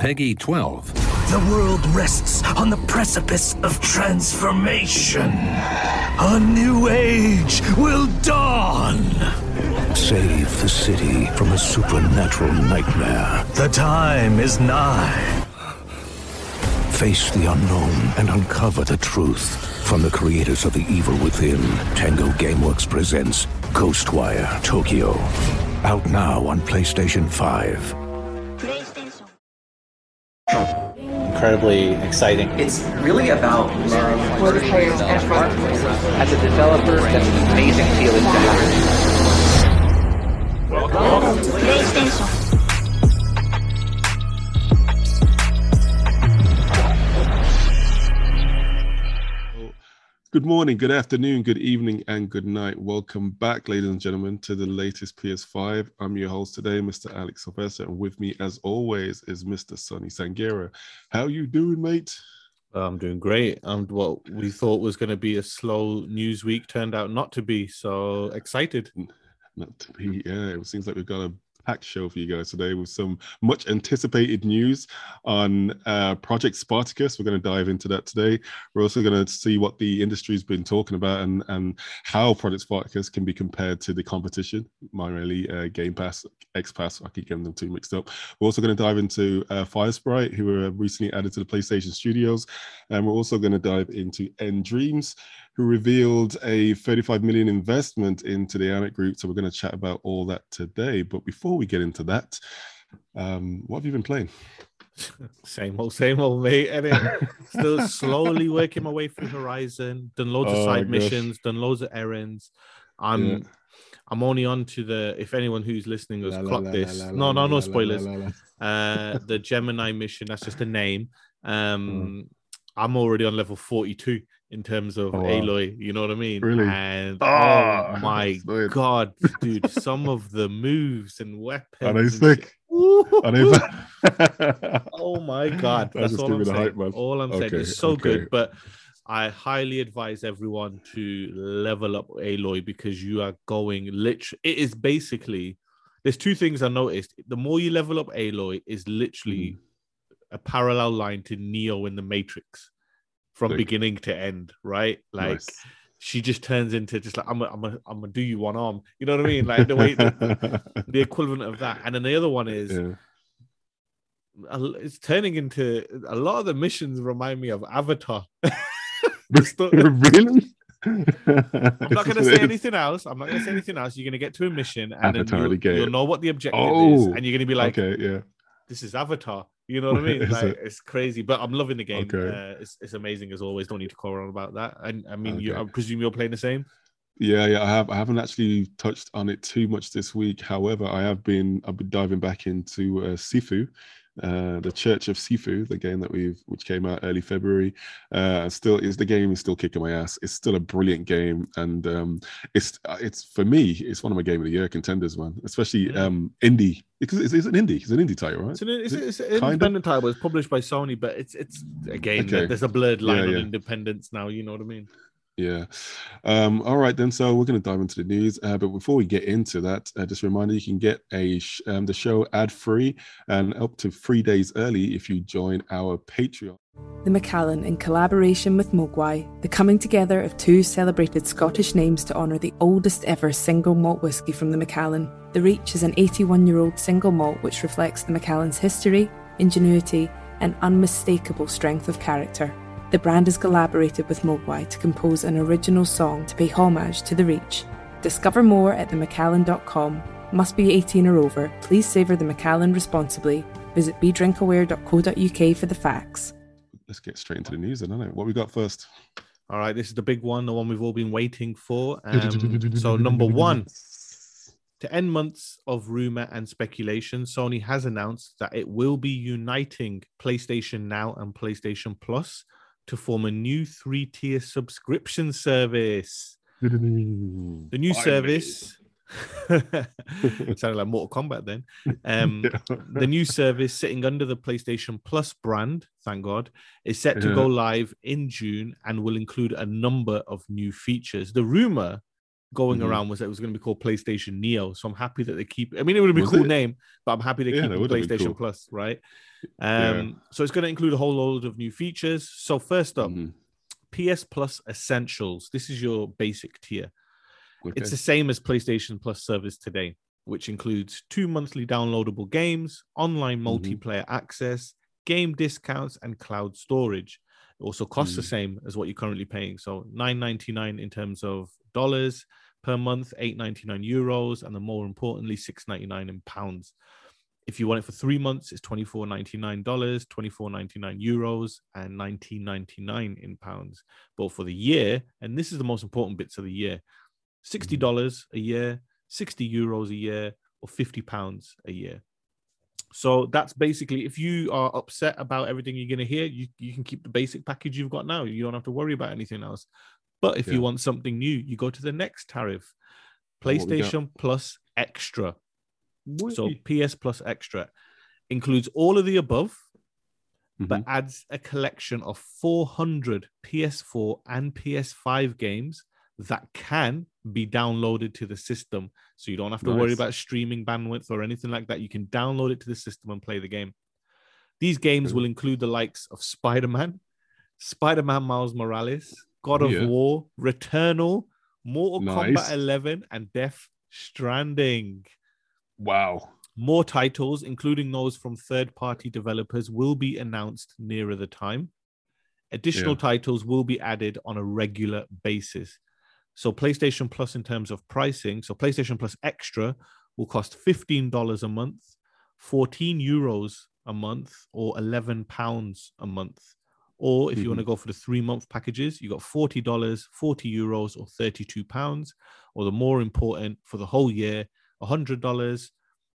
PEGI 12. The world rests on the precipice of transformation. A new age will dawn. Save the city from a supernatural nightmare. The time is nigh. Face the unknown and uncover the truth. From the creators of The Evil Within, Tango Gameworks presents Ghostwire Tokyo. Out now on PlayStation 5. Incredibly exciting. It's really about love for the players and for As a developer, that's an amazing feeling to have. Welcome to PlayStation. Good morning, good afternoon, good evening, and good night. Welcome back, ladies and gentlemen, to the latest PS5. I'm your host today, Mr. Alex Sylvester, and with me, as always, is Mr. Sonny Sangera. How you doing, mate? I'm doing great. And what we thought was going to be a slow news week turned out not to be. So excited. Not to be, yeah. It seems like we've got a packed show for you guys today with some much anticipated news on uh, Project Spartacus. We're going to dive into that today. We're also going to see what the industry's been talking about and, and how Project Spartacus can be compared to the competition, primarily uh, Game Pass, X Pass. I keep getting them too mixed up. We're also going to dive into uh, Firesprite, who were recently added to the PlayStation Studios. And we're also going to dive into nDreams, who revealed a 35 million investment into the Aonic Group. So we're going to chat about all that today. But before we get into that, um, what have you been playing? Same old, same old, mate. And still slowly working my way through Horizon. Done loads of Oh, side missions. Done loads of errands. I'm, Yeah. I'm only on to the. If anyone who's listening has La, clocked la, this, la, no, no, no spoilers. Uh, the Gemini mission. That's just a name. Mm. Um, I'm already on level 42 in terms of Oh, wow. Aloy. You know what I mean? Really? And Ah, oh my god, dude! Some of the moves and weapons. Are they and sick? shit. Are they Oh my god, That's that's, all I'm saying. hype. All I'm saying Okay, it's so okay. good, but I highly advise everyone to level up Aloy because you are going literally. It is basically there's two things I noticed. The more you level up Aloy, is literally Hmm. a parallel line to Neo in the Matrix from Sick. beginning to end, right? Like Nice. she just turns into just like I'm gonna I'm gonna I'm gonna do you one arm. You know what I mean? Like the way the, the equivalent of that. And then the other one is yeah. a- it's turning into a lot of the missions remind me of Avatar. Really? I'm not going to say anything else. I'm not going to say anything else. You're going to get to a mission, and Avatar, then you'll, you'll know what the objective is, Oh, and you're going to be like, okay, yeah. "This is Avatar." You know what I mean? Like, it? it's crazy, but I'm loving the game. Okay. Uh, it's, it's amazing as always. Don't need to call on about that. And I mean, you, I presume you're playing the same. Yeah, yeah, I have. I haven't actually touched on it too much this week. However, I have been. I've been diving back into uh, Sifu, uh, the Church of Sifu, the game that we've, which came out early February. Uh, still, is the game is still kicking my ass. It's still a brilliant game, and um, it's uh, it's for me, it's one of my game of the year contenders, man. Especially Yeah. um, indie because it's, it's an indie. It's an indie title, right? It's an, it's, it's an kinda? title. It's published by Sony, but it's it's again Okay. there's a blurred line Yeah, on independence now. You know what I mean? Yeah. Um, all right, then. So we're going to dive into the news. Uh, but before we get into that, uh, just a reminder you can get a sh- um, the show ad free and up to three days early if you join our Patreon. The Macallan, in collaboration with Mogwai, the coming together of two celebrated Scottish names to honour the oldest ever single malt whisky from the Macallan. The Reach is an 81 year old single malt which reflects the Macallan's history, ingenuity, and unmistakable strength of character. The brand has collaborated with Mogwai to compose an original song to pay homage to the Reach. Discover more at themacallan.com. Must be 18 or over. Please savour the Macallan responsibly. Visit bedrinkaware.co.uk for the facts. Let's get straight into the news. Then, I know what we got first. All right, this is the big one, the one we've all been waiting for. Um, so, number one, to end months of rumor and speculation, Sony has announced that it will be uniting PlayStation Now and PlayStation Plus to form a new three tier subscription service. The new service—it sounded like Mortal Kombat then. Um, the new service sitting under the PlayStation Plus brand, thank God, is set to Yeah. go live in June and will include a number of new features. The rumor going Mhm. around was that it was going to be called PlayStation Neo. So I'm happy that they keep. I mean, it would have been a cool it? name, but I'm happy they Yeah, keep it would have been PlayStation cool. Plus, right? Yeah. Um, so it's going to include a whole load of new features. So first up, Mhm. PS Plus Essentials. This is your basic tier. Okay. It's the same as PlayStation Plus service today, which includes two monthly downloadable games, online Mhm. multiplayer access, game discounts, and cloud storage. It also costs the Mm. same as what you're currently paying. So $9.99 in terms of dollars per month, $8.99 euros, and then more importantly, $6.99 in pounds. If you want it for three months, it's $24.99, $24.99 euros, and $19.99 in pounds. But for the year, and this is the most important bits of the year, $60 mm-hmm. dollars a year, 60 euros a year, or 50 pounds a year. So that's basically if you are upset about everything you're going to hear, you, you can keep the basic package you've got now. You don't have to worry about anything else. But if Yeah. you want something new, you go to the next tariff what we got? PlayStation Plus Extra. So PS Plus Extra includes all of the above, but Mhm. adds a collection of 400 PS4 and PS5 games that can be downloaded to the system. So you don't have to worry about streaming bandwidth or anything like that. You can download it to the system and play the game. These games will include the likes of Spider Man, Spider Man Miles Morales, God of Yeah. War, Returnal, Mortal Nice. Kombat 11, and Death Stranding. Wow. More titles, including those from third party developers, will be announced nearer the time. Additional Yeah. titles will be added on a regular basis. So, PlayStation Plus, in terms of pricing, so PlayStation Plus Extra will cost $15 a month, 14 euros a month, or 11 pounds a month. Or if you want to mm-hmm. go for the three month packages, you got $40, 40 euros, or 32 pounds. Or the more important for the whole year, $100,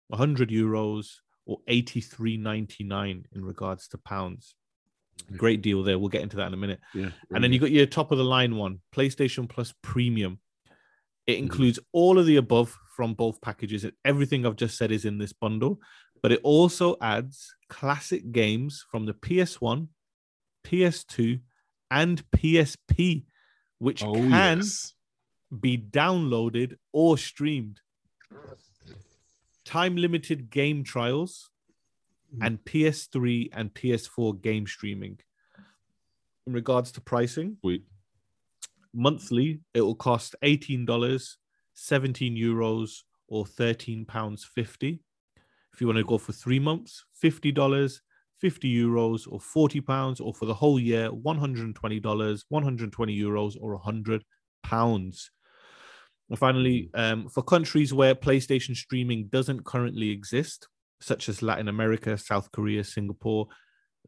100 euros or 83.99 in regards to pounds. Great deal there. We'll get into that in a minute. Yeah. And then you got your top of the line one, PlayStation Plus Premium. It mm-hmm. includes all of the above from both packages. Everything I've just said is in this bundle, but it also adds classic games from the PS1, PS2, and PSP, which Oh, can yes. be downloaded or streamed. Time limited game trials mm-hmm. and PS3 and PS4 game streaming. In regards to pricing, Sweet. monthly it will cost $18, 17 euros, or 13 pounds 50. If you want to go for three months, $50, 50 euros, or 40 pounds, or for the whole year, $120, 120 euros, or 100 pounds. And finally, um, for countries where PlayStation streaming doesn't currently exist, such as Latin America, South Korea, Singapore,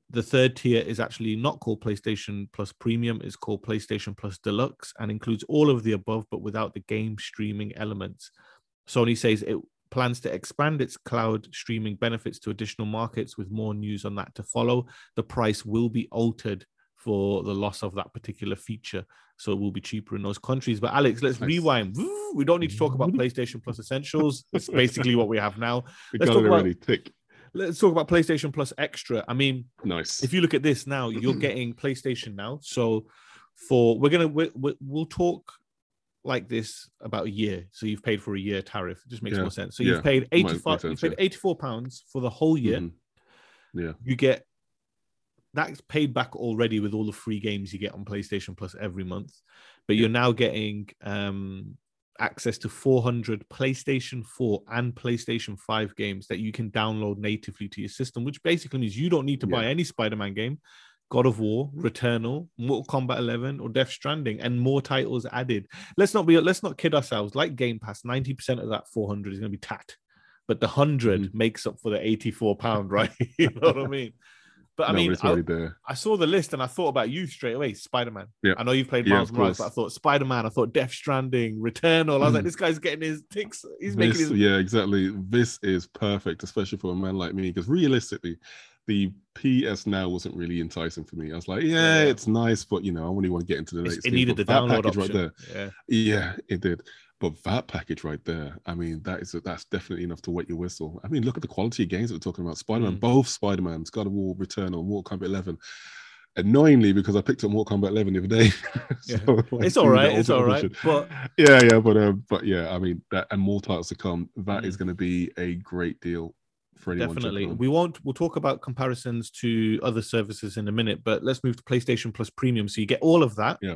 the third tier is actually not called PlayStation Plus Premium, it's called PlayStation Plus Deluxe and includes all of the above, but without the game streaming elements. Sony says it plans to expand its cloud streaming benefits to additional markets with more news on that to follow. The price will be altered for the loss of that particular feature. So it will be cheaper in those countries. But Alex, let's Nice. rewind. We don't need to talk about PlayStation Plus Essentials. It's basically what we have now. We Let's got talk it about- already. Tick. Let's talk about PlayStation Plus Extra. I mean, Nice. if you look at this now, you're getting PlayStation now. So for we're gonna we, we, we'll talk like this about a year. So you've paid for a year tariff. It just makes Yeah. more sense. So Yeah. you've paid 85 sense, you paid 84 pounds for the whole year. Mhm. Yeah. You get that's paid back already with all the free games you get on PlayStation Plus every month. But you're now getting um access to 400 PlayStation 4 and PlayStation 5 games that you can download natively to your system, which basically means you don't need to buy any Spider-Man game, God of War, Returnal, Mortal Kombat 11, or Death Stranding, and more titles added. Let's not be let's not kid ourselves. Like Game Pass, 90% of that 400 is going to be tat, but the 100 Mm-hmm. makes up for the 84 pound, right? you know what I mean? But I No, mean, I. I saw the list and I thought about you straight away. Spider Man. Yeah. I know you've played Miles of Morales, but I thought Spider Man. I thought Death Stranding, Returnal. I was like, Mm. this guy's getting his ticks. He's making his. yeah, exactly. This is perfect, especially for a man like me, because realistically, the PS Now wasn't really enticing for me. I was like, yeah, Yeah. it's nice, but you know, I only want to get into the latest. it needed the download option. right there. Yeah. Yeah, it did. But that package right there, I mean, that is that's definitely enough to wet your whistle. I mean, look at the quality of games that we're talking about. Spider-Man, Mm. both Spider-Mans, God of War, Returnal, Mortal Kombat 11. annoyingly because I picked up Mortal Kombat 11 the other day. Yeah. like, It's all right. it's all right, but- yeah, yeah, but uh, but yeah, I mean that and more titles to come. That is Mm. going to be a great deal for anyone. Definitely. We won't we'll talk about comparisons to other services in a minute, but let's move to PlayStation Plus Premium. So you get all of that. Yeah.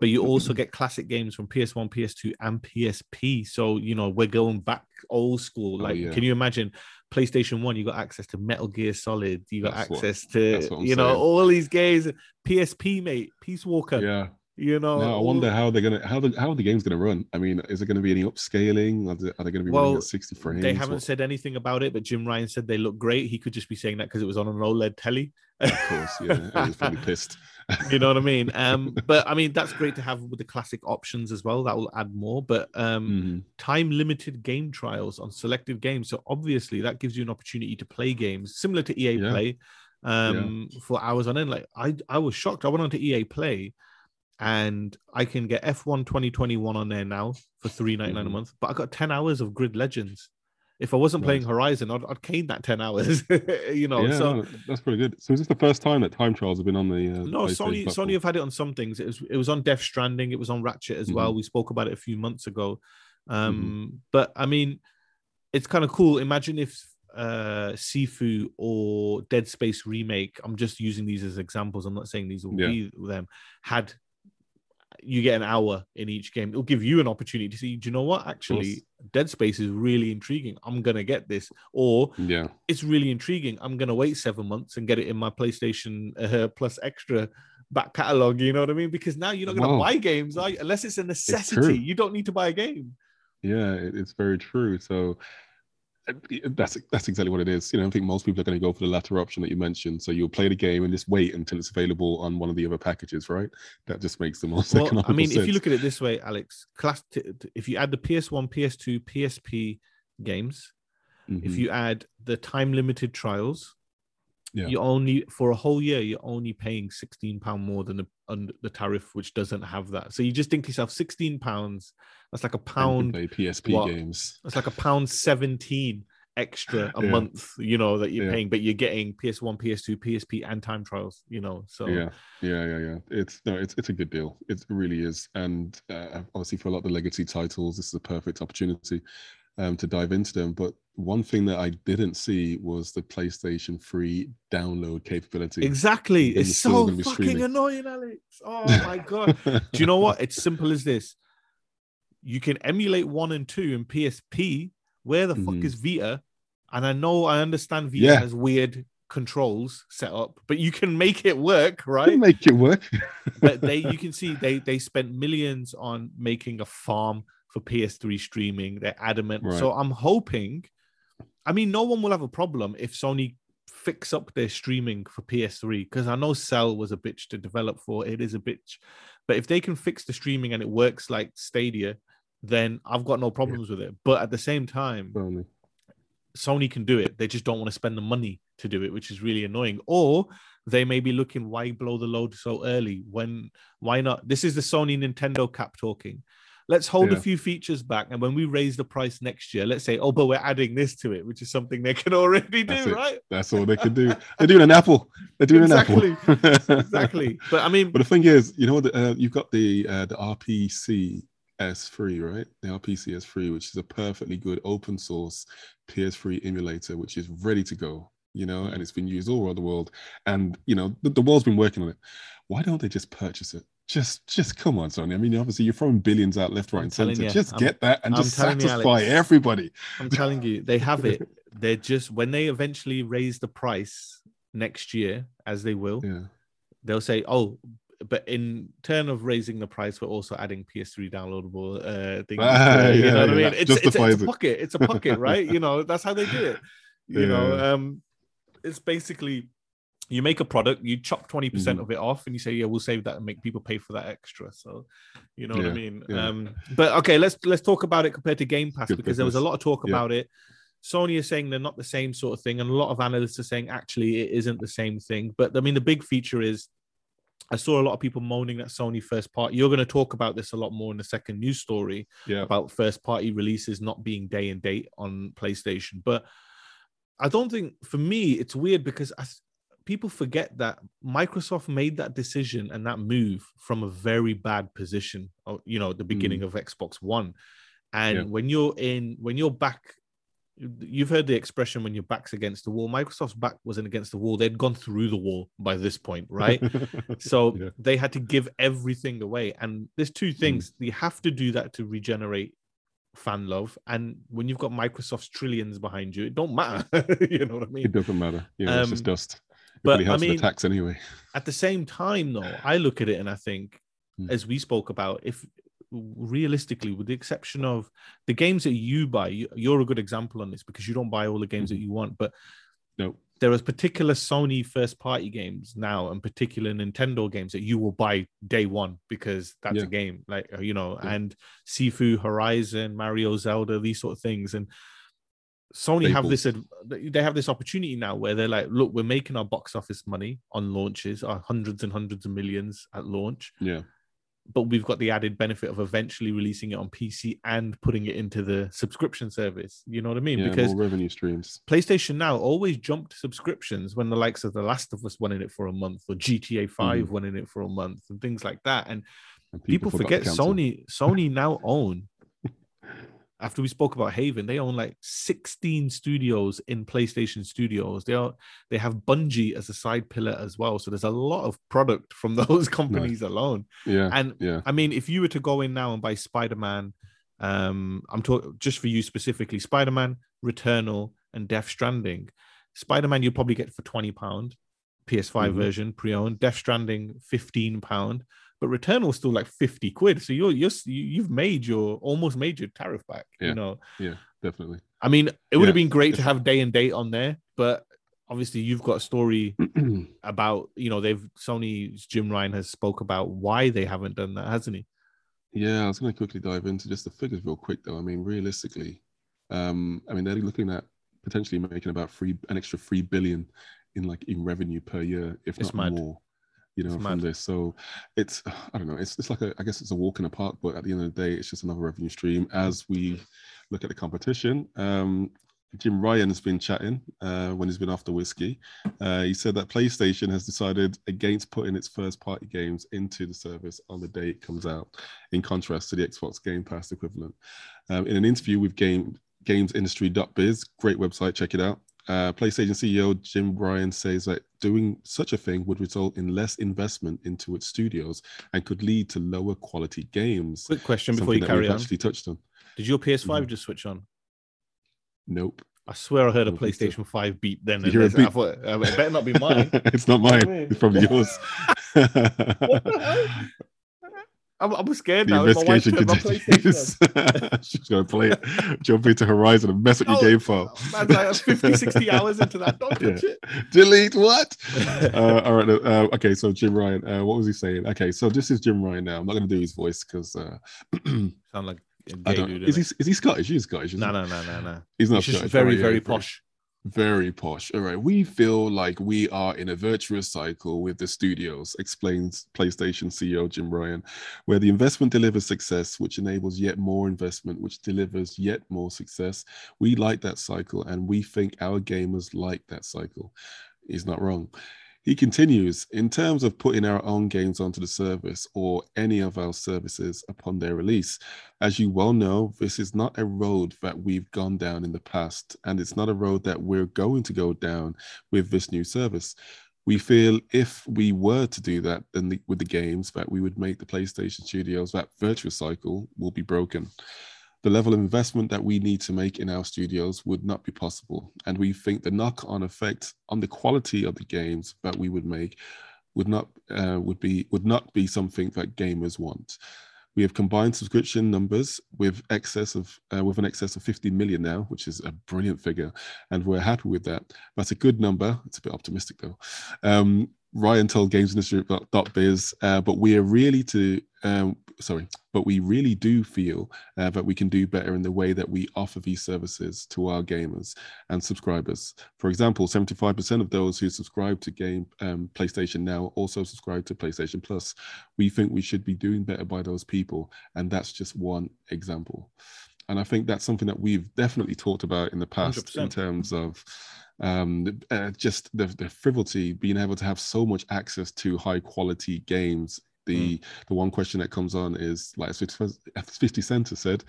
But you mm-hmm. also get classic games from PS1, PS2, and PSP. So you know, we're going back old school. Oh, Like, yeah. can you imagine PlayStation One? You got access to Metal Gear Solid, you got That's access to what I'm you know, saying. all these games, PSP, mate, Peace Walker. Yeah. You know, Now I wonder how they're gonna how the how the game's gonna run. I mean, is it gonna be any upscaling? Are they, are they gonna be running at 60 frames? They haven't said anything about it, but Jim Ryan said they look great. He could just be saying that because it was on an OLED telly. Of course, yeah. He's probably pissed. You know what I mean? Um, but I mean that's great to have with the classic options as well. That will add more. But um, Mhm. time limited game trials on selective games. So obviously that gives you an opportunity to play games similar to EA Yeah. Play um, for hours on end. Like I, I was shocked. I went on to EA Play and I can get F1 2021 on there now for three ninety nine a Mhm. month. But I got 10 hours of Grid Legends. If I wasn't playing Horizon, I'd, I'd cane that 10 hours. you know, yeah, so no, that's pretty good. So is this the first time that time trials have been on the? Uh, no, Sony platform? Sony have had it on some things. It was it was on Death Stranding. It was on Ratchet as well. Mhm. We spoke about it a few months ago. Mm-hmm. Um, but I mean, it's kind of cool. Imagine if uh Sifu or Dead Space remake. I'm just using these as examples. I'm not saying these will Yeah. be them. Had you get an hour in each game, it'll give you an opportunity to see. Do you know what? Actually, Dead Space is really intriguing. I'm gonna get this, or Yeah, it's really intriguing. I'm gonna wait seven months and get it in my PlayStation uh, Plus Extra back catalog. You know what I mean? Because now you're not gonna Whoa. buy games are you? unless it's a necessity. You don't need to buy a game. yeah, it's very true. So that's that's exactly what it is. You know, I think most people are going to go for the latter option that you mentioned. So you'll play the game and just wait until it's available on one of the other packages, right? That just makes the most Well, I mean, sense. if you look at it this way, Alex, class t- t- if you add the PS1, PS2, PSP games, if Mhm. you add the time limited trials, Yeah. you only for a whole year you're only paying 16 pound more than the under the tariff which doesn't have that so you just think to yourself 16 pounds that's like a And you can pound play PSP what? games. That's like a pound 17 extra a Yeah. month, you know, that you're Yeah. paying, but you're getting PS1, PS2, PSP, and time trials, you know. So Yeah, yeah, yeah, yeah. It's no, it's it's a good deal. It really is, and uh, obviously for a lot of the legacy titles, this is a perfect opportunity um, to dive into them. But one thing that I didn't see was the PlayStation Free download capability. exactly. It's so fucking streaming. annoying, Alex. Oh my god. Do you know what? It's simple as this. You can emulate one and two in PSP. Where the fuck Mhm. is Vita? And I know I understand Vita Yeah. has weird controls set up, but you can make it work, right? make it work. but they you can see they they spent millions on making a farm for PS3 streaming. They're adamant. So I'm hoping. I mean, no one will have a problem if Sony fix up their streaming for PS3 because I know Cell was a bitch to develop for. It is a bitch, but if they can fix the streaming and it works like Stadia, then I've got no problems with it. But at the same time, Only. Sony can do it. They just don't want to spend the money to do it, which is really annoying. Or they may be looking, why blow the load so early? When why not? This is the Sony Nintendo cap talking. Let's hold Yeah. a few features back, and when we raise the price next year, let's say, oh, but we're adding this to it, which is something they can already do, it. right? That's all they can do. They're doing an Apple. They're doing Exactly. an Apple. Exactly. But I mean, But the thing is, you know, the, uh, you've got the uh, the RPC S3, right? The RPCS3, which is a perfectly good open source PS3 emulator, which is ready to go. You know, and it's been used all around the world, and you know the, the world's been working on it. Why don't they just purchase it? Just, just come on, Sony. I mean, obviously you're throwing billions out left, right, I'm and center. you, just I'm- get that and I'm just you, satisfy Alex. everybody. I'm telling you, they have it. They're just when they eventually raise the price next year, as they will, Yeah, they'll say, "Oh, but in turn of raising the price, we're also adding PS3 downloadable uh, things." Ah, uh, you yeah, know what I mean? It's, it's, it's a pocket. It's a pocket, right? you know, that's how they do it. You know, um, it's basically you make a product, you chop 20% Mhm. of it off, and you say, "Yeah, we'll save that and make people pay for that extra." So, you know what I mean? yeah. Um, but okay, let's let's talk about it compared to Game Pass Good because there was a lot of talk Yeah. about it. Sony is saying they're not the same sort of thing, and a lot of analysts are saying actually it isn't the same thing. But I mean, the big feature is I saw a lot of people moaning that Sony first party. You're going to talk about this a lot more in the second news story yeah. about first party releases not being day and date on PlayStation. But I don't think for me it's weird because I, people forget that Microsoft made that decision and that move from a very bad position. uh, You know, at the beginning of Xbox One, and Yeah. when you're in, when you're back, you've heard the expression when your back's against the wall. Microsoft's back wasn't against the wall; they'd gone through the wall by this point, right? So Yeah. they had to give everything away. And there's two things you have to do that to regenerate fan love. And when you've got Microsoft's trillions behind you, it don't matter. you know what I mean? it doesn't matter. Yeah, it's just Um, dust. But, I mean- tax anyway. At the same time, though, I look at it and I think, Hmm. as we spoke about, if realistically, with the exception of the games that you buy, you- you're a good example on this because you don't buy all the games that you want, but No. there is particular Sony first party games now and particular Nintendo games that you will buy day one because that's Yeah. a game, like uh, you know, Yeah. and Sifu, Horizon, Mario, Zelda, these sort of things. And Sony have this they have this opportunity now where they're like, look, we're making our box office money on launches, our hundreds and hundreds of millions at launch, Yeah. but we've got the added benefit of eventually releasing it on PC and putting it into the subscription service. You know what I mean? Yeah. because more revenue streams. PlayStation Now always jumped subscriptions when the likes of The Last of Us went in it for a month or GTA 5 mm. went in it for a month and things like that. And And people, to forget. Sony Sony now own after we spoke about Haven, they own like 16 studios in PlayStation Studios. They are they have Bungie as a side pillar as well. So there's a lot of product from those companies alone. Yeah. And yeah. I mean, if you were to go in now and buy Spider Man, um, I'm talking just for you specifically, Spider Man, Returnal, and Death Stranding. Spider Man, you'd probably get for twenty pound, PS5 Mhm. version pre-owned. Death Stranding, fifteen pound, but Returnal's still like fifty quid. So you're you're you- you've made your almost made your tariff back. Yeah. You know, Yeah. Definitely. I mean, it would have been great to have day and date on there, but obviously you've got a story about you know they've Sony's Jim Ryan has spoke about why they haven't done that, hasn't he? Yeah, I was going to quickly dive into just the figures real quick, though. I mean, realistically, um, I mean they're looking at potentially making about three, an extra three billion in like in revenue per year, if It's not mad. more. You know, It's from mad. this, so it's I don't know. It's it's like a I guess it's a walk in the park, but at the end of the day, it's just another revenue stream. As we look at the competition, um, Jim Ryan's been chatting uh, when he's been after whiskey. Uh, he said that PlayStation has decided against putting its first party games into the service on the day it comes out, in contrast to the Xbox Game Pass equivalent. Um, in an interview with Game GamesIndustry.biz, great website, check it out. Uh, PlayStation CEO Jim Ryan says that doing such a thing would result in less investment into its studios and could lead to lower quality games. Quick question before you carry on. actually touched on. Did your PS5 Mhm. just switch on? Nope. I swear I heard a Don't so. PlayStation 5 beat then. You and hear a there's- I thought, uh, it better not be mine. it's not mine. It's probably yours. What the hell? I'm, I'm scared the now. My wife investigation my continues. She's going to play it, jump into Horizon and mess up your Oh, game file. Man's like 50, 60 hours into that. Don't touch Yeah. Delete what? uh, all right. Uh, okay. So Jim Ryan, uh, what was he saying? Okay. So this is Jim Ryan now. I'm not going to do his voice because uh, Sound like a I gay don't. dude. Is he? Is he Scottish? He's Scottish. No, no, no, no, no. He's not He's just Scottish. very, Oh, very posh. Very posh. All right. We feel like we are in a virtuous cycle with the studios, explains PlayStation CEO Jim Ryan, where the investment delivers success, which enables yet more investment, which delivers yet more success. We like that cycle, and we think our gamers like that cycle. He's not wrong. He continues in terms of putting our own games onto the service or any of our services upon their release. As you well know, this is not a road that we've gone down in the past, and it's not a road that we're going to go down with this new service. We feel if we were to do that, then the, with the games, that we would make the PlayStation Studios that virtuous cycle will be broken. The level of investment that we need to make in our studios would not be possible, and we think the knock-on effect on the quality of the games that we would make would not uh, would be would not be something that gamers want. We have combined subscription numbers with excess of uh, with an excess of 50 million now, which is a brilliant figure, and we're happy with that. That's a good number. It's a bit optimistic though. Um, Ryan told GamesIndustry.biz, uh, but we are really to um, sorry, but we really do feel uh, that we can do better in the way that we offer these services to our gamers and subscribers. For example, 75% of those who subscribe to game um, PlayStation Now also subscribe to PlayStation Plus. We think we should be doing better by those people, and that's just one example. and I think that's something that we've definitely talked about in the past in 100%. terms of um, uh, just the, the frivolity, being able to have so much access to high quality games. The Mm. the one question that comes on is like 50 Cent has said,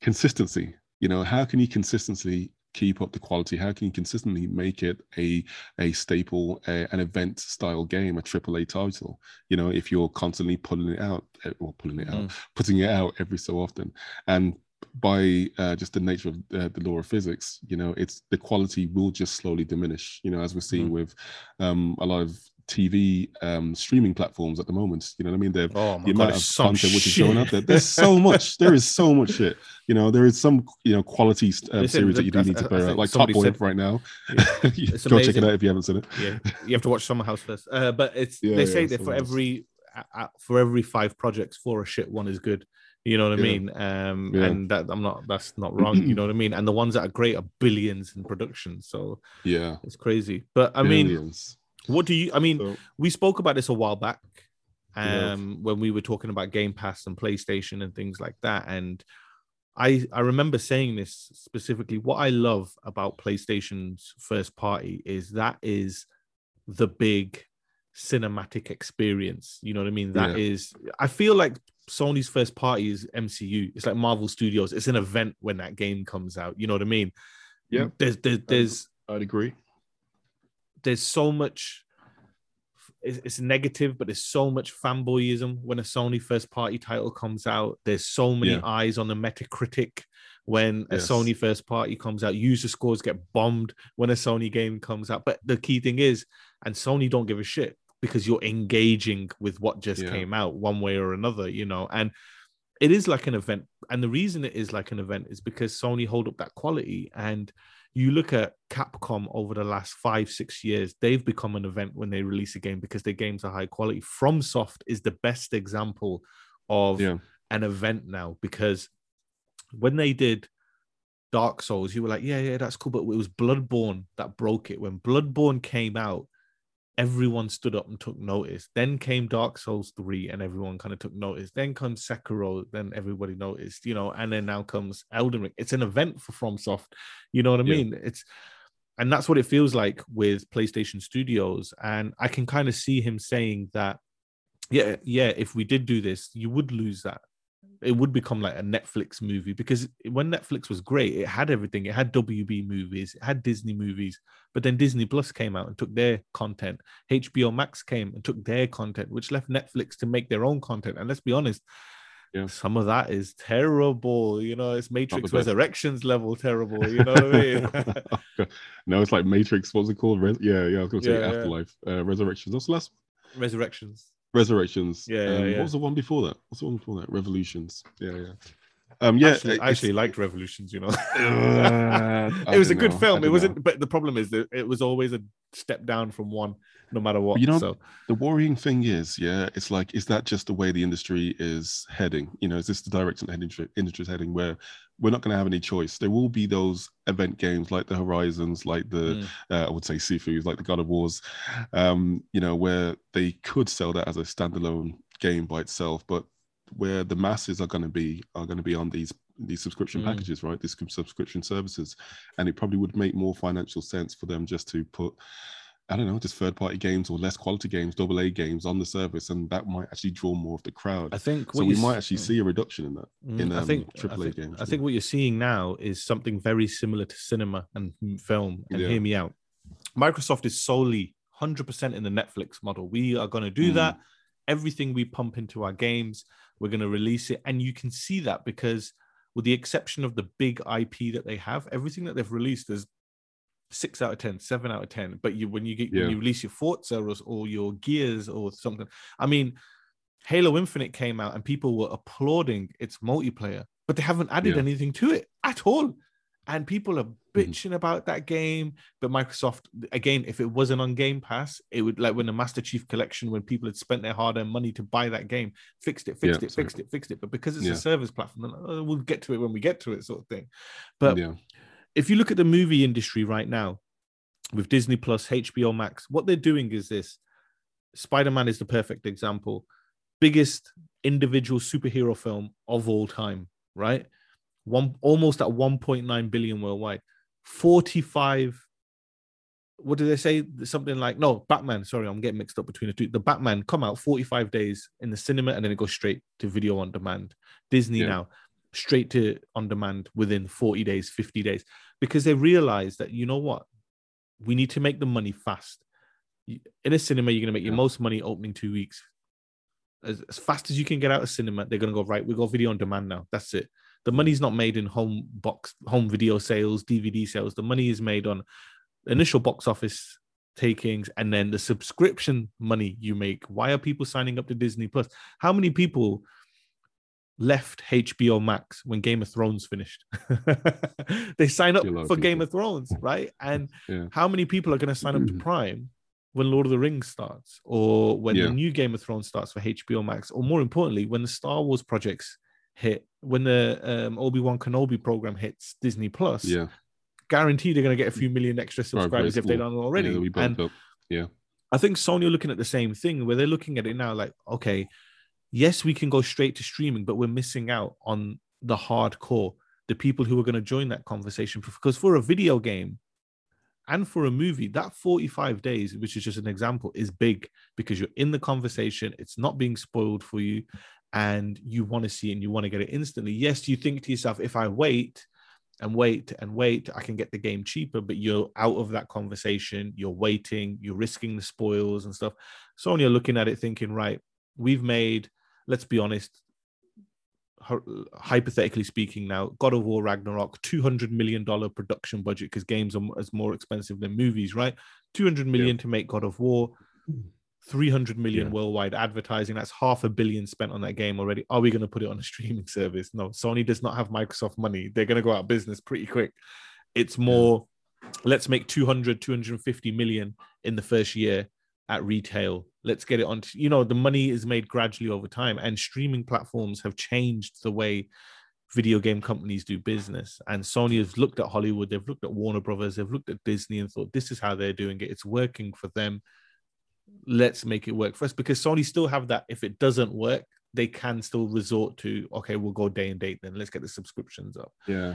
consistency. You know, how can you consistently keep up the quality? How can you consistently make it a a staple, a, an event style game, a AAA title? You know, if you're constantly pulling it out eh, or pulling it out, putting it out every so often, and by uh, just the nature of uh, the law of physics, you know, it's the quality will just slowly diminish. You know, as we're seeing Mhm. with um, a lot of TV um, streaming platforms at the moment. You know what I mean? They've Oh the god, amount of content which is shit. going out there. There's so much. There is so much shit. You know, there is some you know quality um, Listen, series that you do I- need to I- play out, like Top Boy said- right now. Yeah. Go check it out if you haven't seen it. yeah, you have to watch Summer House first. Uh, but it's Yeah, they yeah, say that for every uh, uh, for every five projects, four a shit, one is good. You know what I mean? Um, Yeah. and that I'm not. That's not wrong. you know what I mean? And the ones that are great are billions in production. So Yeah, it's crazy. But I mean, what do you? I mean, So, we spoke about this a while back Yeah. um when we were talking about game pass and playstation and things like that and i i remember saying this specifically what i love about playstation's first party is that is the big cinematic experience you know what i mean That Yeah. is, i feel like sony's first party is mcu it's like marvel studios it's an event when that game comes out you know what i mean Yeah. there's there's, there's I'd agree. there's so much it's, it's negative but there's so much fanboyism when a sony first party title comes out there's so many Yeah. eyes on the metacritic when a Yes. sony first party comes out user scores get bombed when a sony game comes out but the key thing is and sony don't give a shit because you're engaging with what just Yeah. came out one way or another you know and it is like an event and the reason it is like an event is because sony hold up that quality and you look at capcom over the last five six years they've become an event when they release a game because their games are high quality fromsoft is the best example of Yeah. an event now because when they did dark souls you were like yeah yeah that's cool but it was bloodborne that broke it when bloodborne came out everyone stood up and took notice. Then came Dark Souls 3 and everyone kind of took notice. Then comes Sekiro, then everybody noticed, you know, and then now comes Elden Ring. It's an event for FromSoft. You know what I Yeah. mean? It's and that's what it feels like with PlayStation Studios. And I can kind of see him saying that, yeah, yeah, if we did do this, you would lose that. It would become like a Netflix movie because when Netflix was great, it had everything. It had WB movies, it had Disney movies, but then Disney Plus came out and took their content. HBO Max came and took their content, which left Netflix to make their own content. And let's be honest, Yeah. some of that is terrible. You know, it's Matrix. Resurrections level terrible. You know what I mean? no, it's like Matrix. What's it called? Res- yeah, yeah. I was going to say Yeah, yeah. Afterlife, uh, Resurrections. What's the last? one? Resurrections. Resurrections. Yeah, yeah, Um, yeah. What was the one before that? What's the one before that? Revolutions. Yeah, yeah. Um, yeah, actually, I actually liked Revolutions. You know, Uh, it was a good know, film. It wasn't, know. but the problem is that it was always a step down from one, no matter what. you know, so the worrying thing is, yeah, it's like, is that just the way the industry is heading? You know, is this the direction the industry industry is heading where we're not going to have any choice? There will be those event games like the Horizons, like the, Mm. uh, I would say Sifu's, like the God of Wars, um, you know, where they could sell that as a standalone game by itself, but where the masses are going to be are going to be on these these subscription Mm. packages, right? These subscription services, and it probably would make more financial sense for them just to put I don't know, just third party games or less quality games, double A games on the service, and that might actually draw more of the crowd. I think so we might actually see a reduction in that. Mm, in, I um, think I think, games, I think what you're seeing now is something very similar to cinema and film. And Yeah. hear me out. Microsoft is solely 100% in the Netflix model. We are going to do Mm. that. Everything we pump into our games, we're going to release it, and you can see that because, with the exception of the big IP that they have, everything that they've released is six out of ten, seven out of ten. But you when you get Yeah. when you release your Forza or, or your Gears or something, I mean, Halo Infinite came out and people were applauding its multiplayer, but they haven't added Yeah. anything to it at all. And people are mm-hmm. bitching about that game. But Microsoft, again, if it wasn't on Game Pass, it would like when the Master Chief Collection, when people had spent their hard earned money to buy that game, fixed it, fixed Yeah, it, sorry. fixed it, fixed it. But because it's Yeah. a service platform, then, "Oh, we'll get to it when we get to it, sort of thing. But yeah, if you look at the movie industry right now with Disney Plus, HBO Max, what they're doing is this Spider Man is the perfect example. Biggest individual superhero film of all time, right? One almost at 1.9 billion worldwide. 45 what did they say? Something like no, Batman. Sorry, I'm getting mixed up between the two. The Batman come out 45 days in the cinema and then it goes straight to video on demand. Disney Yeah. now straight to on demand within 40 days, 50 days, because they realize that you know what, we need to make the money fast. In a cinema, you're gonna make your Yeah. most money opening two weeks. As, as fast as you can get out of cinema, they're gonna go right. We got video on demand now. That's it. The money's not made in home box, home video sales, DVD sales. The money is made on initial box office takings and then the subscription money you make. Why are people signing up to Disney Plus? How many people left HBO Max when Game of Thrones finished? they sign up A lot of for Game of Thrones, right? And Yeah. how many people are going to sign up to mm-hmm. Prime when Lord of the Rings starts or when Yeah. the new Game of Thrones starts for HBO Max or more importantly when the Star Wars projects hit when the um, Obi-Wan Kenobi program hits Disney Plus Yeah. guaranteed they're going to get a few million extra subscribers if they don't already. they'll and up. Yeah. I think Sony are looking at the same thing where they're looking at it now like, okay, yes, we can go straight to streaming, but we're missing out on the hardcore, the people who are going to join that conversation. Because for a video game and for a movie, that 45 days, which is just an example, is big because you're in the conversation, it's not being spoiled for you, and you want to see and you want to get it instantly. Yes, you think to yourself, if I wait, and wait and wait, I can get the game cheaper, but you're out of that conversation. You're waiting, you're risking the spoils and stuff. Sony are looking at it thinking, right, we've made, let's be honest, hypothetically speaking now, God of War Ragnarok, $200 million production budget because games are is more expensive than movies, right? 200 million to make God of War. Hmm. 300 million Yeah. worldwide advertising. That's half a billion spent on that game already. Are we going to put it on a streaming service? No, Sony does not have Microsoft money. They're going to go out of business pretty quick. It's more, let's make 200, 250 million in the first year at retail. Let's get it on. You know, the money is made gradually over time, and streaming platforms have changed the way video game companies do business. And Sony has looked at Hollywood, they've looked at Warner Brothers, they've looked at Disney and thought, this is how they're doing it. It's working for them let's make it work for us because Sony still have that. If it doesn't work, they can still resort to okay, we'll go day and date. Then let's get the subscriptions up Yeah.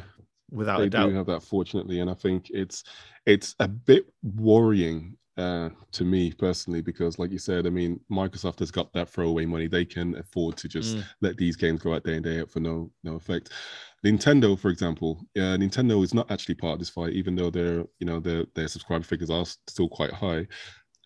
without they a doubt. do have that fortunately and i think it's it's a bit worrying uh to me personally because like you said i mean microsoft has got that throwaway money they can afford to just Mm. let these games go out day in day out for no no effect nintendo for example uh, nintendo is not actually part of this fight even though their you know their their subscriber figures are still quite high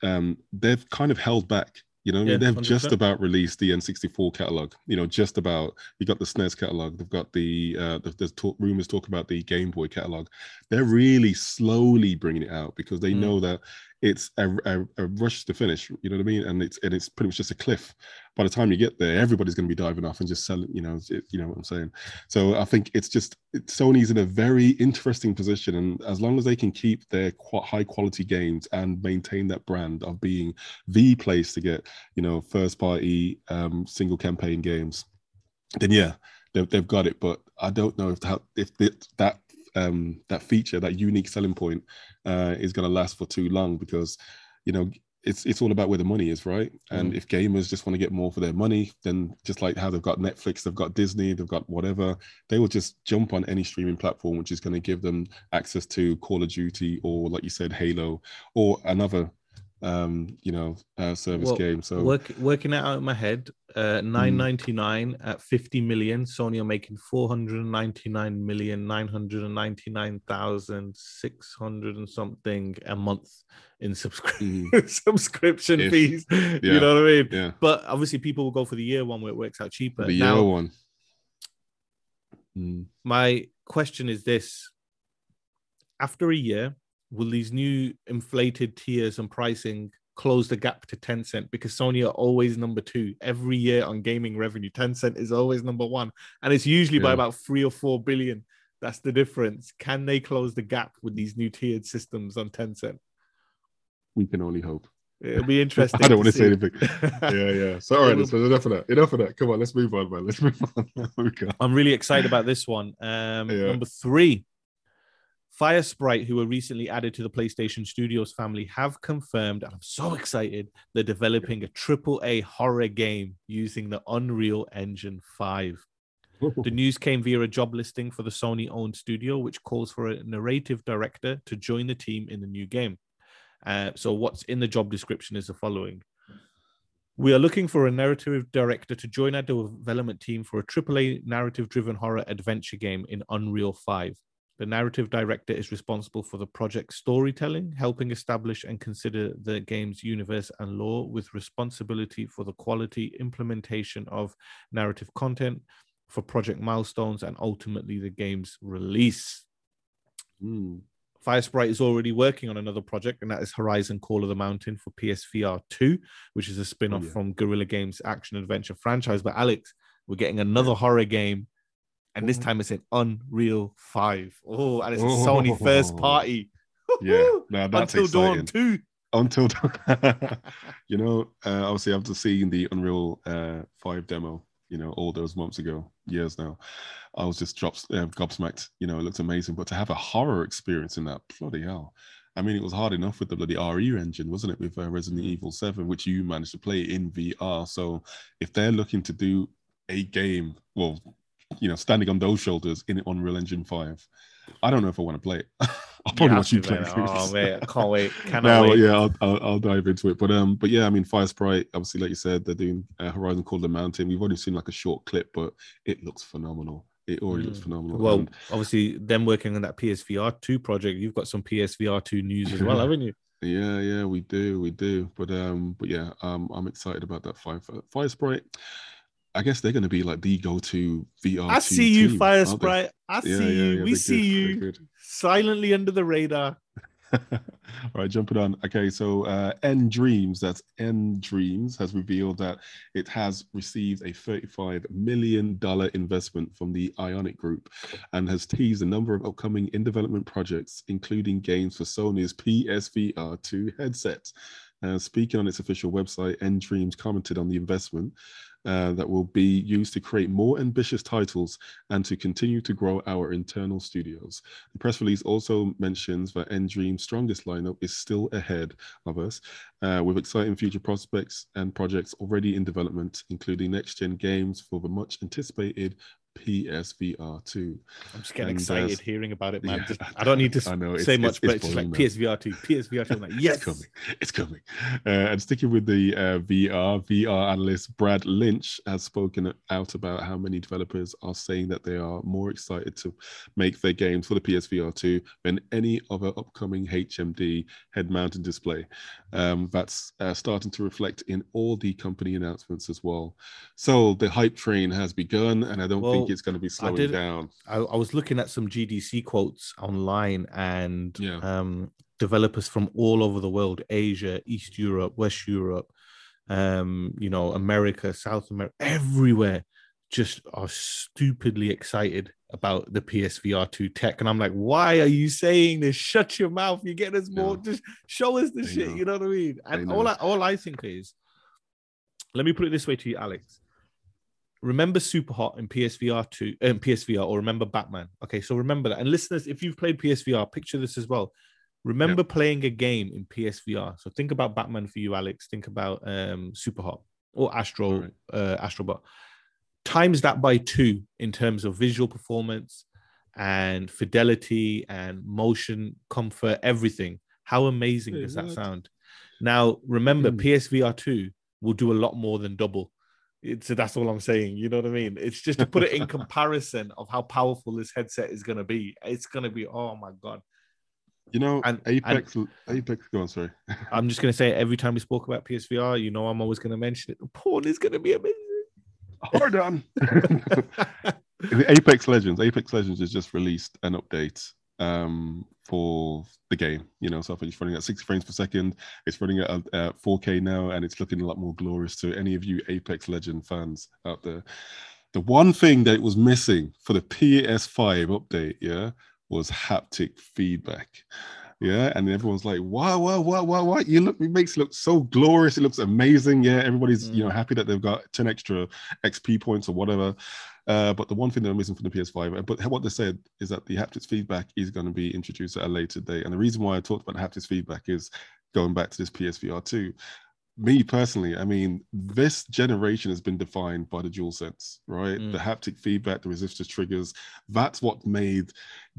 um they've kind of held back you know, what I mean, they've just 100%. about released the N64 catalog. You know, just about. You got the SNES catalog. They've got the. Uh, the- there's talk, rumors talk about the Game Boy catalog. They're really slowly bringing it out because they Mm. know that it's a, a, a rush to finish. You know what I mean? And it's and it's pretty much just a cliff. By the time you get there, everybody's going to be diving off and just selling. You know, it, you know what I'm saying. So I think it's just Sony's in a very interesting position, and as long as they can keep their high quality games and maintain that brand of being the place to get you know first party um, single campaign games, then yeah, they've, they've got it. But I don't know if that if that um, that feature, that unique selling point, uh, is going to last for too long because you know it's it's all about where the money is, right? And if gamers just want to get more for their money, then just like how they've got Netflix, they've got Disney, they've got whatever, they will just jump on any streaming platform which is going to give them access to Call of Duty or, like you said, Halo or another, um, you know, uh, service Well, game. So Work, working it out in my head, uh, nine ninety nine at fifty million. Sony are making four hundred ninety nine million nine hundred and ninety nine thousand six hundred and something a month in subscription subscription If- fees. yeah, You know what I mean? yeah. But obviously, people will go for the year one where it works out cheaper. the now, year one. Mm. my question is this: After a year, will these new inflated tiers and pricing close the gap to Tencent? Because Sony are always number two every year on gaming revenue. Tencent is always number one, and it's usually by about three or four billion. That's the difference. Can they close the gap with these new tiered systems on Tencent? We can only hope. It'll be interesting. I don't want to say anything. yeah, yeah. So all It right, will- so enough of that. Enough of that. Come on, let's move on, man. Let's move on. There. I'm really excited about this one. Um, Yeah. Number three, Firesprite, who were recently added to the PlayStation Studios family, have confirmed, and I'm so excited, they're developing a triple A horror game using the Unreal Engine 5. The news came via a job listing for the Sony owned studio, which calls for a narrative director to join the team in the new game. Uh, so, what's in the job description is the following We are looking for a narrative director to join our development team for a AAA narrative driven horror adventure game in Unreal 5. The narrative director is responsible for the project storytelling, helping establish and consider the game's universe and lore, with responsibility for the quality implementation of narrative content, for project milestones, and ultimately the game's release. Mm. Firesprite is already working on another project, and that is Horizon Call of the Mountain for PSVR 2, which is a spin off Oh, yeah. from Guerrilla Games' action adventure franchise. But Alex, we're getting another horror game, and this time it's in Unreal 5. Oh, and it's a Sony first party. Yeah, now that's Until Dawn 2. Until dawn. you know, uh, obviously after seeing the Unreal uh, Five demo, you know, all those months ago, years now, I was just drops uh, gobsmacked. You know, it looked amazing, but to have a horror experience in that, bloody hell! I mean, it was hard enough with the bloody RE engine, wasn't it, with uh, Resident Evil Seven, which you managed to play in VR. So if they're looking to do a game, well, you know, standing on those shoulders in Unreal Engine Five, I don't know if I want to play it. I'll probably have watch you play it. Oh, man, I can't wait. Cannot No, wait. yeah, I'll, I'll, I'll dive into it. But um, but yeah, I mean, Firesprite, obviously, like you said, they're doing uh, Horizon Call of the Mountain. We've only seen like a short clip, but it looks phenomenal. It already looks Mm. phenomenal. Well, And obviously, them working on that PSVR 2 project, you've got some PSVR 2 news as well, haven't you? yeah, yeah, we do, we do. But um, but yeah, um, I'm excited about that Fire Firesprite. I guess they're going to be like the go-to VR. I see you, team, Fire? Sprite. I Yeah, see yeah, you. yeah, we see good, you silently under the radar. All right, jumping on. Okay, so uh, nDreams, that's nDreams, has revealed that it has received a $35 million investment from the Aonic Group and has teased a number of upcoming in development projects, including games for Sony's PSVR 2 headset. Uh, speaking on its official website, nDreams commented on the investment uh, that will be used to create more ambitious titles and to continue to grow our internal studios. The press release also mentions that nDreams' strongest lineup is still ahead of us, uh, with exciting future prospects and projects already in development, including next gen games for the much anticipated PSVR 2. I'm just getting And, uh, excited hearing about it, man. yeah, Just- I don't need to I know, say it's- much, it's- but it's it's like. PSVR 2, PSVR 2. I'm like, yes. It's coming. It's coming. Uh, and sticking with the uh, VR, VR analyst Brad Lynch has spoken out about how many developers are saying that they are more excited to make their games for the PSVR 2 than any other upcoming HMD head mounted display. Um, that's uh, starting to reflect in all the company announcements as well. So the hype train has begun, and I don't think It's going to be I slowing did- down. I, I was looking at some GDC quotes online and Yeah. um, developers from all over the world Asia, East Europe, West Europe, um, you know, America, South America, everywhere just are stupidly excited about the PSVR 2 tech. And I'm like, why are you saying this? Shut your mouth. You're getting us more. No. Just show us the shit. know. You know what I mean? And all. I, all I think is, let me put it this way to you, Alex remember Superhot in psvr 2 um, psvr or remember batman? Okay so remember that. And listeners if you've played psvr picture this as well. Remember playing a game in psvr so think about batman for you alex. Think about um Superhot or astro Alright. uh astrobot. Times that by two in terms of visual performance and fidelity and motion comfort everything. How amazing Wait, does that what? sound? Now remember Hmm. psvr 2 will do a lot more than double it's that's all I'm saying. You know what I mean? It's just to put it in comparison of how powerful this headset is gonna be. It's gonna be oh my god. You know, And- Apex, Apex, go on, sorry. I'm just gonna say every time we spoke about PSVR, you know I'm always gonna mention it. The porn is gonna be amazing. Hard on. Apex Legends. Apex Legends has just released an update um, for the game. You know, so I think it's running at 60 frames per second. It's running at uh, 4K now, and it's looking a lot more glorious to any of you Apex Legend fans out there. The one thing that was missing for the PS5 update, yeah, was haptic feedback. Yeah, and everyone's like, "Wow, wow, wow, wow, wow! You look, it makes it look so glorious. It looks amazing. Yeah, everybody's you know happy that they've got ten extra XP points or whatever. Uh, but the one thing that I'm missing from the PS5, uh, but what they said is that the haptics feedback is going to be introduced at a later date. And the reason why I talked about the haptics feedback is going back to this PSVR 2. me personally, I mean, this generation has been defined by the DualSense, right? Mm. The haptic feedback, the resistor triggers. That's what made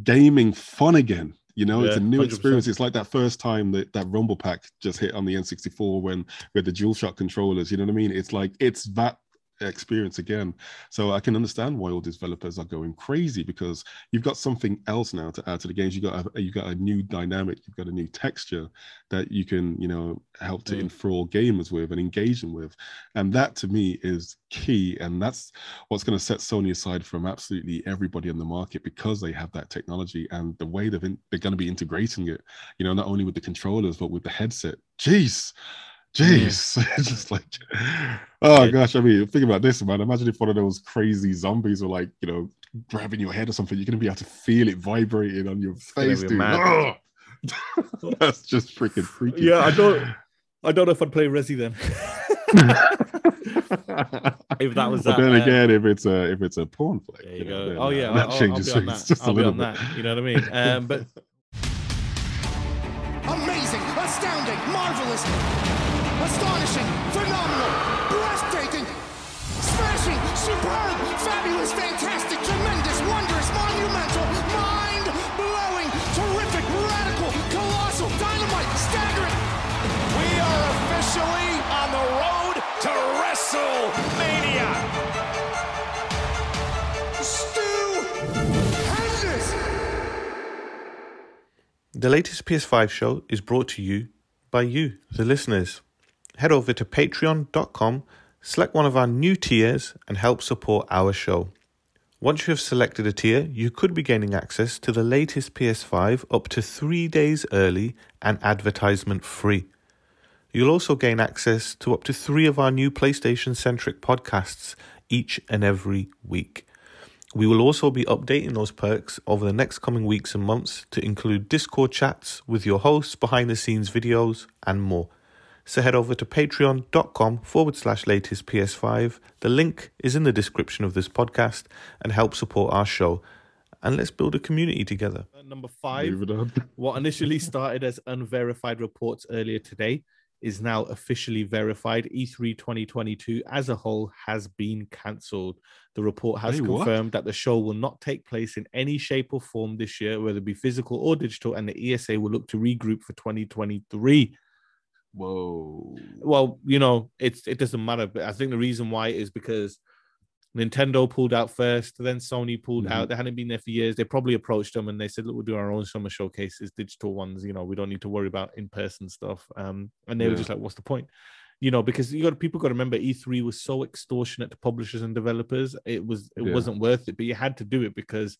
gaming fun again. You know, it's a new 100%. experience. It's like that first time that that Rumble Pack just hit on the N64 when with the DualShock controllers. You know what I mean? It's like it's that experience again. So I can understand why all developers are going crazy because you've got something else now to add to the games. You got a, you got a new dynamic. You've got a new texture that you can you know help to Mm. enthrall gamers with and engage them with, and that to me is key. And that's what's going to set Sony aside from absolutely everybody in the market because they have that technology and the way they've in, they're going to be integrating it. You know, not only with the controllers but with the headset. Jeez. Jeez, it's just like, oh Yeah. gosh. I mean, think about this, man. Imagine if one of those crazy zombies were like, you know, grabbing your head or something. You're gonna be able to feel it vibrating on your face, dude. mad. That's just freaking freaky. Yeah, I don't. I don't know if I'd play Resi then. if that was but then uh, again, if it's a if it's a porn flick, There you know, go. then, Oh uh, yeah, that I'll, changes I'll be on things that. just I'll a be little on bit. that. You know what I mean? Um, but Amazing, astounding, marvelous, astonishing, phenomenal, breathtaking, smashing, superb, fabulous, fantastic, tremendous, wondrous, monumental, mind blowing, terrific, radical, colossal, dynamite, staggering. We are officially on the road to WrestleMania. The latest PS5 show is brought to you by you, the listeners. Head over to patreon.com, select one of our new tiers, and help support our show. Once you have selected a tier, you could be gaining access to the latest PS5 up to three days early and advertisement free. You'll also gain access to up to three of our new PlayStation centric podcasts each and every week. We will also be updating those perks over the next coming weeks and months to include Discord chats with your hosts, behind the scenes videos, and more. So head over to patreon.com forward slash latest PS5. The link is in the description of this podcast and help support our show. And let's build a community together. number five, what initially started as unverified reports earlier today is now officially verified. E E3 2022 as a whole has been cancelled. The report has Wait, what? confirmed that the show will not take place in any shape or form this year, whether it be physical or digital, and the ESA will look to regroup for 2023. Whoa. Well, you know, it's it doesn't matter, but I think the reason why is because Nintendo pulled out first, then Sony pulled Mhm. out. They hadn't been there for years. They probably approached them and they said, "Look, we'll do our own summer showcases, digital ones. You know, we don't need to worry about in person stuff." Um, and they were just like, "What's the point?" You know, because you got people got to remember E3 was so extortionate to publishers and developers. It was it Yeah. wasn't worth it, but you had to do it because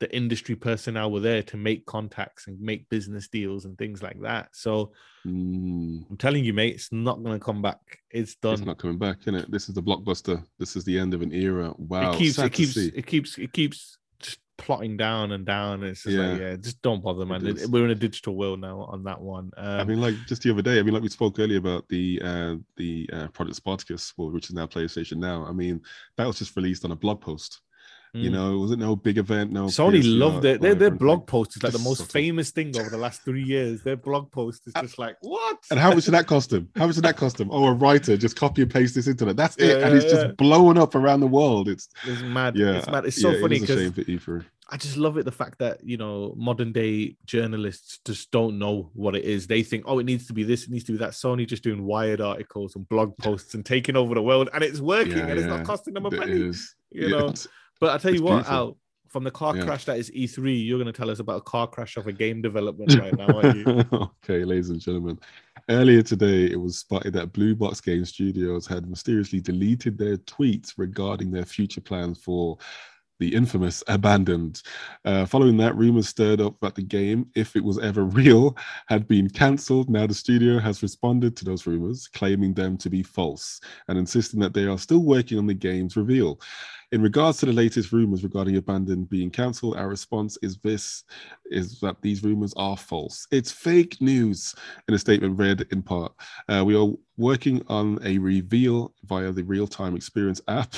the industry personnel were there to make contacts and make business deals and things like that. So Mm, I'm telling you, mate, it's not going to come back. It's done. it's not coming back, is it? This is the blockbuster. This is the end of an era. Wow. it keeps sad it keeps it keeps it keeps just plotting down and down. It's just like, Yeah. yeah, just don't bother, man. is. We're in a digital world now on that one. Um, I mean, like just the other day. I mean, like we spoke earlier about the uh, the uh, Project Spartacus, which is now PlayStation Now. I mean, that was just released on a blog post. You mm. know, it wasn't no big event. No. Sony loved it. Their, their blog post is like the most famous thing over the last three years. Their blog post is just like what? And how much did that cost him? How much did that cost him? Oh, a writer just copy and paste this into it. That's it, Yeah, and it's yeah, just blowing up around the world. It's It's mad. yeah, It's mad. It's so funny It is a shame because for E3. I just love it the fact that you know modern day journalists just don't know what it is. They think, oh, it needs to be this, it needs to be that. Sony just doing wired articles and blog posts and taking over the world, and it's working, and it's not costing them a penny. You know, But I tell you It's what, beautiful. Al, from the car Yeah. crash that is E3, you're going to tell us about a car crash of a game development right now, aren't you? okay, ladies and gentlemen. Earlier today, it was spotted that Blue Box Game Studios had mysteriously deleted their tweets regarding their future plans for the infamous Abandoned. Uh, following that, rumors stirred up that the game, if it was ever real, had been cancelled. Now, the studio has responded to those rumors, claiming them to be false and insisting that they are still working on the game's reveal. In regards to the latest rumors regarding Abandoned being cancelled, our response is this is that these rumors are false. It's fake news, in a statement read in part. Uh, we are working on a reveal via the real time experience app.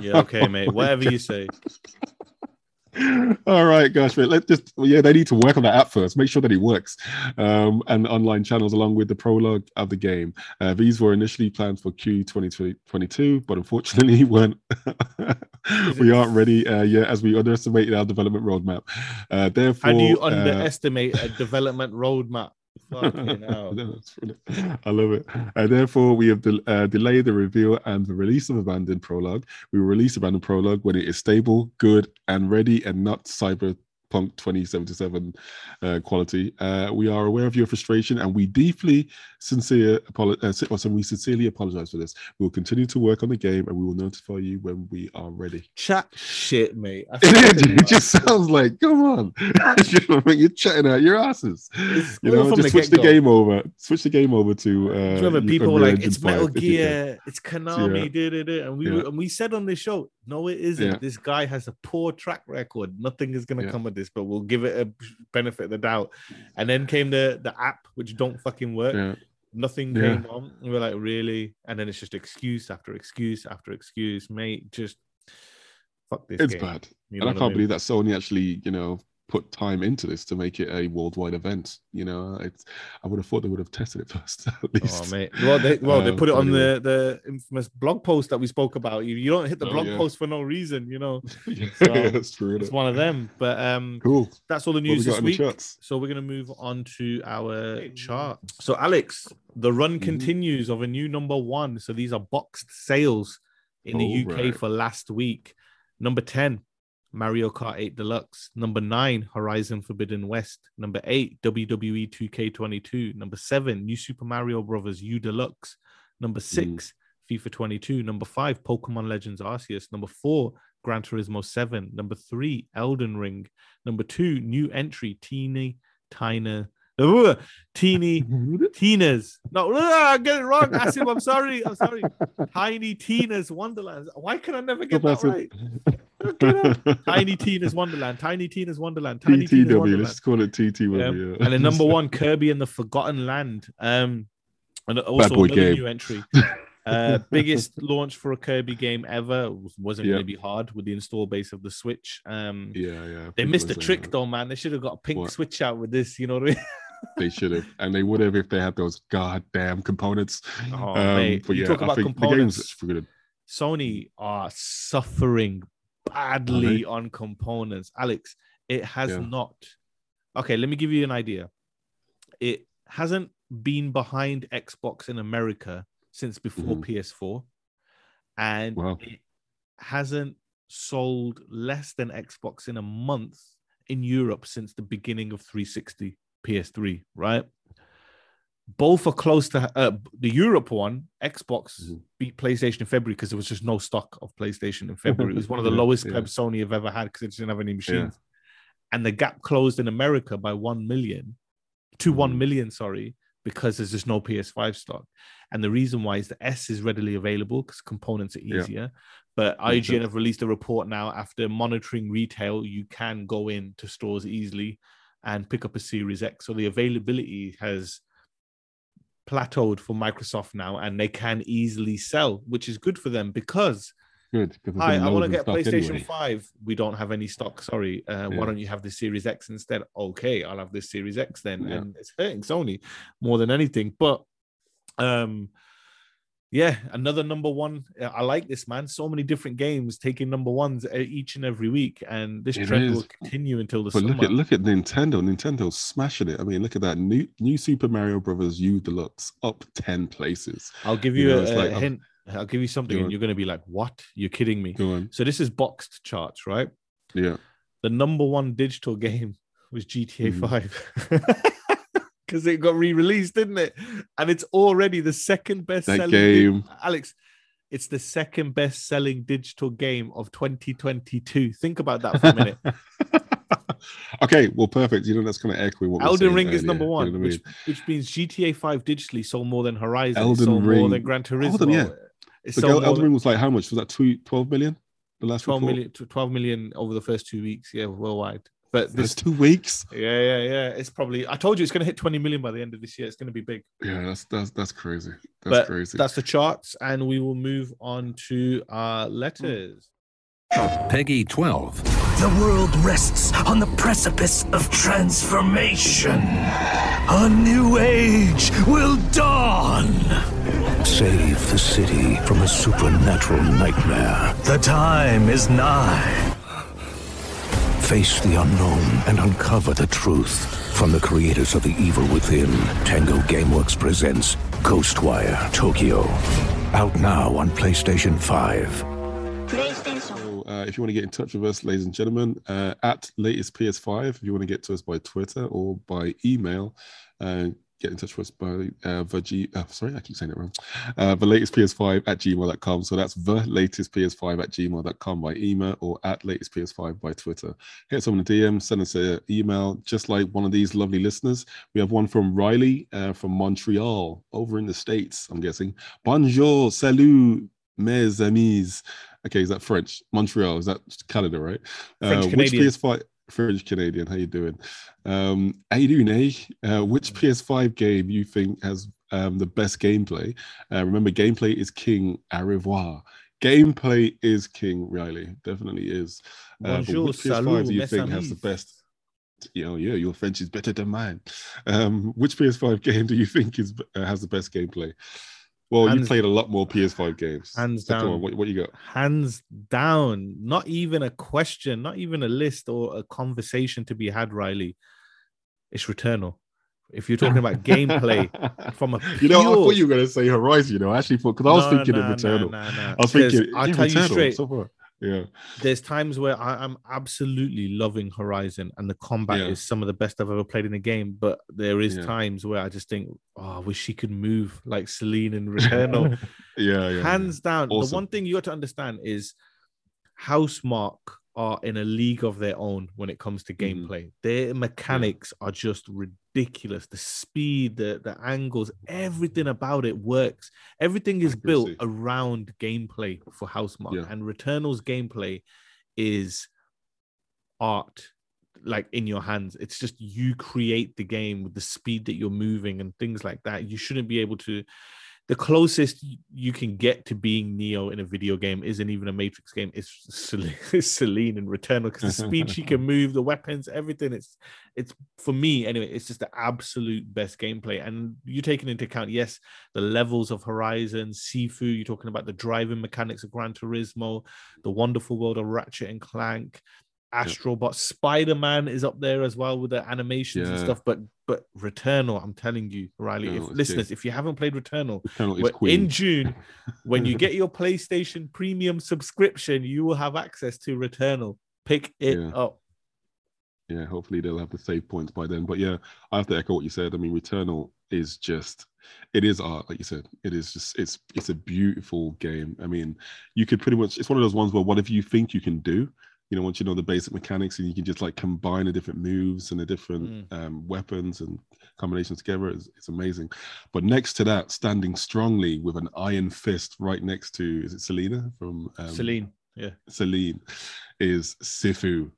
Yeah, okay, mate. Whatever you say. All right, gosh, but let's just yeah, they need to work on that app first. Make sure that it works, um, and online channels along with the prologue of the game. Uh, these were initially planned for Q 2022, but unfortunately weren't. we aren't ready uh, yet, as we underestimated our development roadmap. Uh, therefore, How do you uh, underestimate a development roadmap? Fucking hell. I love it. And therefore, we have del- uh, delayed the reveal and the release of Abandoned Prologue. We will release Abandoned Prologue when it is stable, good, and ready, and not Cyberpunk 2077 uh, quality. Uh, we are aware of your frustration, and we deeply sincere apolo- uh, si- also, we sincerely apologize for this. We will continue to work on the game, and we will notify you when we are ready. Chat shit, mate. It, it just sounds like, come on, you know, what I mean? you're chatting out your asses. It's You know, just switch the get-go. game over. Switch the game over to. Uh, Do you remember people were like it's Metal 5 if you can. Gear, it's Konami, Yeah. did it, and we Yeah. and we said on this show, no, it isn't. Yeah. This guy has a poor track record. Nothing is gonna Yeah. come of this, but we'll give it a benefit of the doubt. And then came the the app, which don't fucking work. Yeah. Nothing came on. We're like, really? And then it's just excuse after excuse after excuse, mate. Just fuck this. It's game. bad. You and I can't mean? believe that Sony actually, you know, put time into this to make it a worldwide event. You know, it's I would have thought they would have tested it first at least. Oh mate, well they well they Um, put it on anyway. the the infamous blog post that we spoke about. You, you don't hit the Oh, blog yeah. post for no reason, you know. yeah, So, that's true. It's innit? one of them. But um, Cool. that's all the What we news this week. charts? So we're gonna move on to our chart. So Alex, the run Mm-hmm. continues of a new number one. So these are boxed sales in the UK Alright. for last week. Number 10, Mario Kart 8 Deluxe. Number 9, Horizon Forbidden West. Number 8, WWE 2K22. Number 7, New Super Mario Brothers U Deluxe. Number hmm. 6, FIFA 22. Number 5, Pokemon Legends Arceus. Number 4, Gran Turismo 7. Number 3, Elden Ring. Number 2, new entry, Teeny Tina. Ugh, teeny Tina's. No, I get it wrong. Asim, I'm sorry. I'm sorry. Tiny Tina's Wonderland. Why can I never get that right? Tiny Tina's Wonderland. Tiny Tina's Wonderland. Tiny Tina's TTW. Wonderland. Let's call it TTW. Yeah. and then number one, Kirby and the Forgotten Land. Um, and also boy another game. new entry. Uh, biggest launch for a Kirby game ever. Wasn't to be hard with the install base of the Switch. Um, Yeah, yeah. they missed a trick that. though, man. They should have got a pink What? Switch out with this. You know what I mean? They should have, and they would have if they had those goddamn components. Oh, Um, mate. but You yeah, talk I about think the components. game's good. Sony are suffering badly on components. Alex, it has Yeah. not. Okay, let me give you an idea. It hasn't been behind Xbox in America since before Mhm. PS4, and Wow. it hasn't sold less than Xbox in a month in Europe since the beginning of 360 PS3, right? Both are close to uh, the Europe one. Xbox Mhm. beat PlayStation in February because there was just no stock of PlayStation in February. It was one of the Yeah, lowest yeah. Sony have ever had because it didn't have any machines. And the gap closed in America by 1 million to 1 Mhm. million, sorry, because there's just no PS5 stock. And the reason why is the S is readily available because components are Yeah. easier. But IGN have released a report now after monitoring retail, you can go into stores easily and pick up a Series X. So the availability has plateaued for Microsoft now, and they can easily sell, which is good for them because Good. Hi, I want to get PlayStation anyway. 5. We don't have any stock. Sorry. Uh, Yeah. Why don't you have the Series X instead? Okay, I'll have this Series X then. Yeah. And it's hurting Sony more than anything. But um, yeah, another number one. I like this, man. So many different games taking number ones uh, each and every week. And this It trend is. will continue until the But summer. look at look at Nintendo. Nintendo's smashing it. I mean, look at that new new Super Mario Brothers U Deluxe up ten places. I'll give you you, know, a, a like, oh, hint. I'll give you something, go and you're going to be like, what? You're kidding me. Go on. So this is boxed charts, right? Yeah. the number one digital game was GTA Mhm. 5 because it got re-released, didn't it? And it's already the second best-selling game. Alex, it's the second best selling digital game of 2022. Think about that for a minute. okay, well, perfect. You know that's kind of echoing what Elden Ring is earlier, number you know one, I which, mean? which means GTA 5 digitally sold more than Horizon. Elden sold more than Gran Turismo. Hold on, yeah. It The sold girl, more Elden Ring was like how much? Was that two, 12 million? The last 12 report? million, 12 million over the first two weeks, yeah, worldwide. But That's two weeks. yeah, yeah, yeah. It's probably. I told you it's going to hit 20 million by the end of this year. It's going to be big. Yeah, that's that's that's crazy. That's but crazy. that's the charts, and we will move on to our letters. PEGI 12. The world rests on the precipice of transformation. A new age will dawn. Save the city from a supernatural nightmare. The time is nigh. Face the unknown and uncover the truth. From the creators of The Evil Within, Tango Gameworks presents Ghostwire Tokyo. Out now on PlayStation 5. So, uh, if you want to get in touch with us, ladies and gentlemen, uh, at latest PS5, if you want to get to us by Twitter or by email, uh, get in touch with us by uh, the G- uh, sorry, I keep saying it wrong. Uh, the latest PS5 at gmail.com. So that's the latest PS5 at gmail.com by email or at latest PS5 by Twitter. Hit us on the DM, send us an email, just like one of these lovely listeners. We have one from Riley uh, from Montreal over in the States, I'm guessing. Bonjour, salut, mes amis. Okay, is that French? Montreal, is that Canada, right? French uh, which PS5? French Canadian, how you doing? Um, how you doing, eh? Uh, which PS5 game you think has um, the best gameplay? Uh, remember, gameplay is king. Au revoir. Gameplay is king. Riley definitely is. Uh, Bonjour, which PS5 salut, do you think has the best? You know, yeah, your French is better than mine. Um, which PS5 game do you think is uh, has the best gameplay? Well, you played a lot more PS5 games. Hands So down. what, what you got? hands down not even a question not even a list or a conversation to be had riley it's returnal if you're talking about gameplay from a You know, I thought you were going to say Horizon. You know, I actually thought because I was No, thinking no, of Returnal. no. I was thinking, I'll tell you straight. So far. Yeah, there's times where I, am absolutely loving Horizon and the combat Yeah. is some of the best I've ever played in a game. But there is Yeah. times where I just think, oh, I wish she could move like Selene in Returnal. yeah, yeah. Hands down. The one thing you got to understand is Housemarque are in a league of their own when it comes to Mm-hmm. gameplay. Their mechanics are just ridiculous. The speed, the, the angles, everything about it works. Everything is built around gameplay for Housemarque. Yeah. And Returnal's gameplay is art like in your hands it's just you create the game with the speed that you're moving and things like that you shouldn't be able to the closest you can get to being neo in a video game isn't even a matrix game. It's Selene, in returnal because the speed she can move the weapons everything. It's it's for me anyway it's just the absolute best gameplay. And you're taking into account yes the levels of horizon sifu you're talking about the driving mechanics of gran turismo the wonderful world of ratchet and clank Astrobot, Spider Man is up there as well with the animations and stuff. But but Returnal, I'm telling you, Riley, Returnal if listeners, if you haven't played Returnal, Returnal is we're queen. in June, when you get your PlayStation Premium subscription, you will have access to Returnal. Pick it Yeah. up. yeah, hopefully they'll have the save points by then. But yeah, I have to echo what you said. I mean, Returnal is just it is art, like you said. It is just it's it's a beautiful game. I mean, you could pretty much it's one of those ones where whatever you think you can do, you know, once you know the basic mechanics and you can just like combine the different moves and the different um, weapons and combinations together, it's, it's amazing. But next to that, standing strongly with an iron fist right next to is it Selena from um, Selene. Yeah. Selene is Sifu.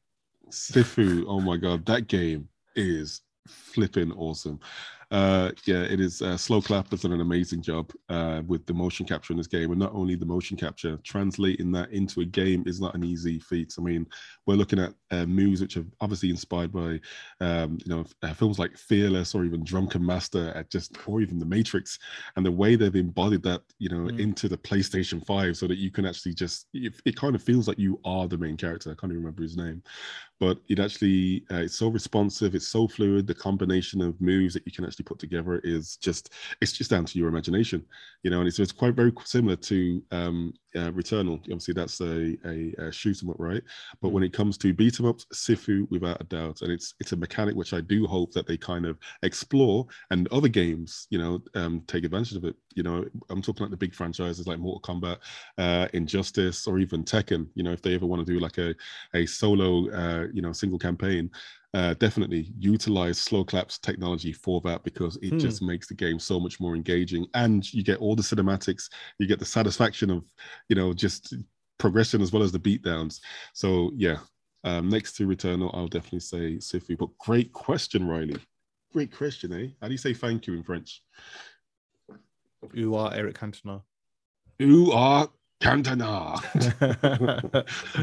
Sifu, oh my god, that game is flipping awesome. Uh, yeah, it is. Uh, Sloclap has done an amazing job uh, with the motion capture in this game, and not only the motion capture, translating that into a game is not an easy feat. I mean, we're looking at uh, moves which are obviously inspired by, um, you know, uh, films like Fearless or even Drunken Master, at just or even The Matrix, and the way they've embodied that, you know, Mm. into the PlayStation Five, so that you can actually just, it, it kind of feels like you are the main character. I can't even remember his name, but it actually uh, it's so responsive, it's so fluid. The combination of moves that you can actually put together is just, it's just down to your imagination, you know. And it's, it's quite very similar to um, uh, Returnal. Obviously, that's a, a, a shoot 'em up, right? But when it comes to beat 'em ups, Sifu, without a doubt, and it's it's a mechanic which I do hope that they kind of explore and other games, you know, um, take advantage of it. You know, I'm talking like the big franchises like Mortal Kombat, uh, Injustice, or even Tekken. You know, if they ever want to do like a a solo, uh, you know, single campaign. Uh, definitely utilize Sloclap's technology for that because it Hmm. just makes the game so much more engaging and you get all the cinematics you get the satisfaction of you know just progression as well as the beatdowns so yeah um, next to Returnal, I'll definitely say Sifu. But great question, Riley. Great question, eh? How do you say thank you in French? You are Eric Cantona. Ooh, ah, Cantona.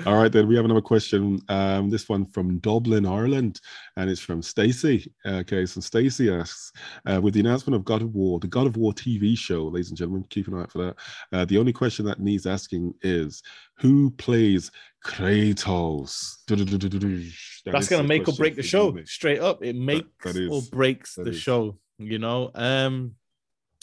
All right, then we have another question. Um, this one from Dublin, Ireland, and it's from Stacy. Okay, so Stacy asks, uh, with the announcement of God of War, the God of War TV show, ladies and gentlemen, keep an eye out for that. Uh, the only question that needs asking is, who plays Kratos? That That's gonna make or break the show. Straight up, it makes that is- or breaks the is. show. You know, um,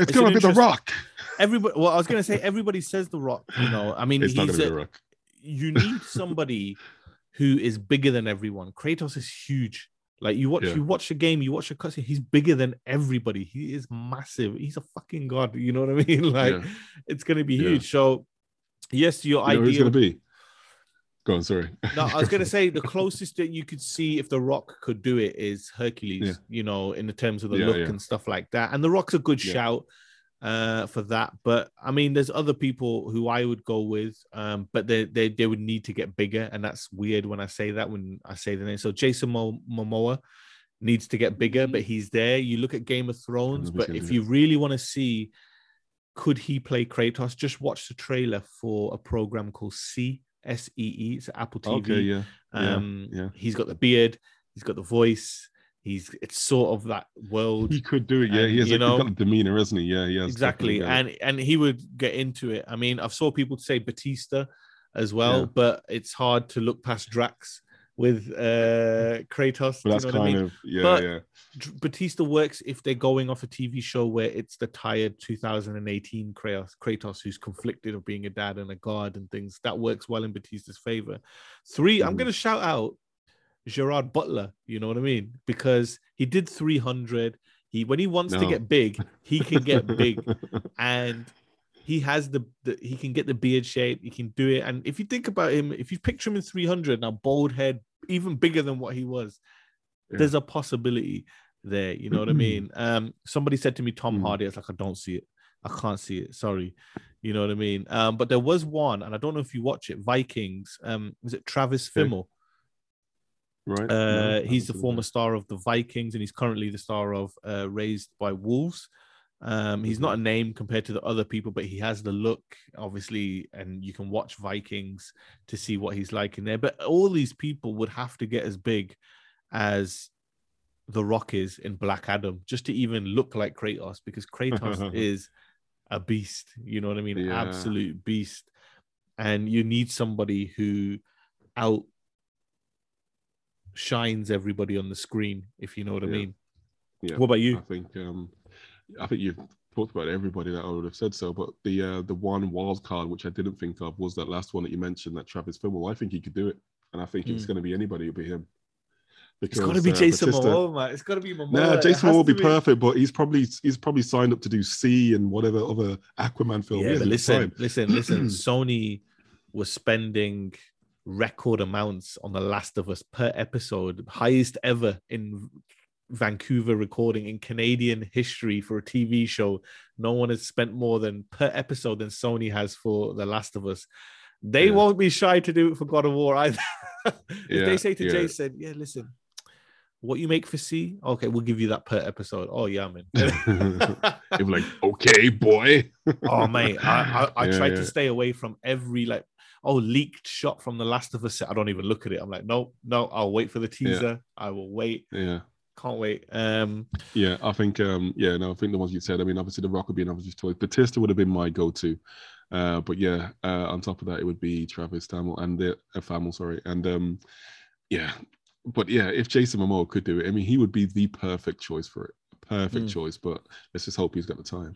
It's It's gonna be The Rock. everybody. Well, I was gonna say everybody says the Rock. You know, I mean, It's not he's a- The Rock. you need somebody who is bigger than everyone. Kratos is huge. Like you watch, Yeah. you watch a game, you watch a cutscene. He's bigger than everybody. He is massive. He's a fucking god. You know what I mean? Like Yeah. it's gonna be Yeah. huge. So, yes, your You know idea. gonna be? Go on, sorry. No, I was gonna say the closest that you could see if the Rock could do it is Hercules. Yeah. You know, in the terms of the Yeah, look yeah. and stuff like that. And the Rock's a good shout uh for that. But I mean, there's other people who I would go with, um, but they they they would need to get bigger, and that's weird when I say that when I say the name. So Jason Mo- Momoa needs to get bigger, but he's there. You look at Game of Thrones, but if you really want to see could he play Kratos, just watch the trailer for a program called C S E E. It's Apple TV. Okay, yeah. yeah, Um, yeah. he's got the beard, he's got the voice, he's it's sort of that world. He could do it. Yeah, and, he has. you a, know- got a demeanor, isn't he? Yeah, yeah. exactly, definitely got it. and and he would get into it. I mean, I've saw people say Batista as well, Yeah. but it's hard to look past Drax with uh Kratos. Do that's you know what kind I mean? of yeah, But- yeah. Batista works if they're going off a TV show where it's the tired 2018 Kratos, Kratos who's conflicted of being a dad and a god and things. That works well in Batista's favor. 3 I'm Mhm. going to shout out Gerard Butler. You know what I mean? Because he did 300. He when he wants to get big, he can get big, and he has the, the he can get the beard shape. He can do it. And if you think about him, if you picture him in 300 now, bald head, even bigger than what he was, Yeah. there's a possibility there. You know what I mean? Um, somebody said to me, Tom Mm. Hardy. it's like, I don't see it. I can't see it. Sorry. You know what I mean? Um, but there was one, and I don't know if you watch it. Vikings. Um, is it Travis Okay. Fimmel? right. Uh, I he's the former that. star of the Vikings, and he's currently the star of uh, Raised by Wolves. Um, he's not a name compared to the other people, but he has the look, obviously, and you can watch Vikings to see what he's like in there. But all these people would have to get as big as The Rock is in Black Adam just to even look like Kratos, because Kratos is a beast. You know what I mean? Yeah. Absolute beast. And you need somebody who out shines everybody on the screen, if you know what I mean. Yeah. What about you? I think um, I think you've talked about everybody that I would have said so, but the uh, the one wild card which I didn't think of was that last one that you mentioned, that Travis Fimmel. I think he could do it, and I think if it's Mm. going to be anybody, it'll be him. It's got to be uh, Jason Momoa, man. It's got to be Momoa. Nah, Jason Momoa will to be perfect, but he's probably he's probably signed up to do See and whatever other Aquaman film. Yeah, listen, listen, listen. Sony was spending record amounts on The Last of Us per episode, highest ever in Vancouver recording in Canadian history for a TV show. No one has spent more than per episode than Sony has for The Last of Us. They Yeah. won't be shy to do it for God of War either. if Yeah, they say to yeah. Jason, "Yeah, listen, what you make for See, okay, we'll give you that per episode." Oh yeah, man. Be like, okay, boy. oh mate, I I, I Yeah, tried yeah. to stay away from every like oh leaked shot from The Last of Us. I don't even look at it. I'm like, no, no, I'll wait for the teaser. I will wait. Yeah. Can't wait. Um, Yeah, I think um yeah, no, I think the ones you said. I mean, obviously the Rock would be an obvious choice. Batista would have been my go-to. Uh, but yeah, uh, on top of that, it would be Travis Tamil and the uh, Famil, sorry, and um, yeah, but yeah, if Jason Momoa could do it, I mean, he would be the perfect choice for it. Perfect Mm. choice, but let's just hope he's got the time.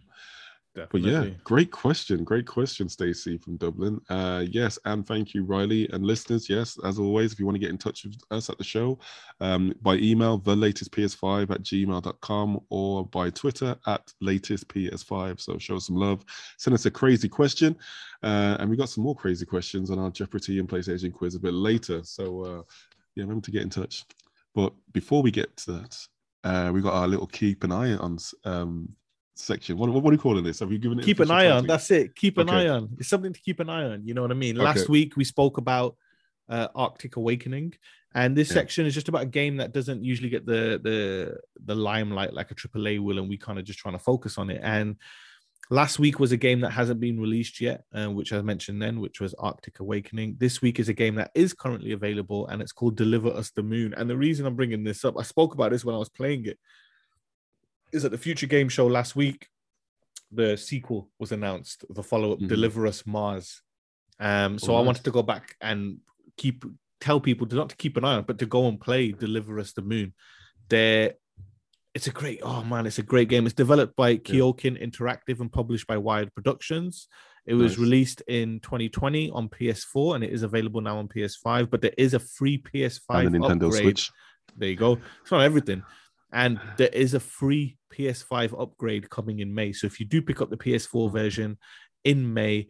But yeah, great question. Great question, Stacey from Dublin. Uh, yes, and thank you, Riley. And listeners, yes, as always, if you want to get in touch with us at the show, um, by email, the latest PS5 at gmail.com or by Twitter at latest PS5. So show us some love. Send us a crazy question. Uh, and we got some more crazy questions on our Jeopardy and PlayStation quiz a bit later. So uh, yeah, remember to get in touch. But before we get to that, uh, we got our little keep an eye on um, section. What, what, are you calling this? Have you given it? keep an eye on. That's it. Keep an Okay. eye on. It's something to keep an eye on. You know what I mean? Last Okay. week we spoke about uh, Arctic Awakening, and this Yeah. section is just about a game that doesn't usually get the the the limelight like a AAA will, and we kind of just trying to focus on it. And Last week was a game that hasn't been released yet, uh, which I mentioned then, which was Arctic Awakening. This week is a game that is currently available, and it's called Deliver Us the Moon. And the reason I'm bringing this up, I spoke about this when I was playing it, is at the Future Game Show last week. The sequel was announced, the follow-up, Mhm. Deliver Us Mars. Um, so Oh, I nice. wanted to go back and keep tell people to not to keep an eye on, but to go and play Deliver Us the Moon. There, it's a great. Oh man, it's a great game. It's developed by KeokeN Interactive and published by Wired Productions. It was Nice. released in 2020 on PS4 and it is available now on PS5. But there is a free PS5 and the Nintendo upgrade. Switch. There you go. It's not everything. And there is a free PS5 upgrade coming in May. So if you do pick up the PS4 version in May,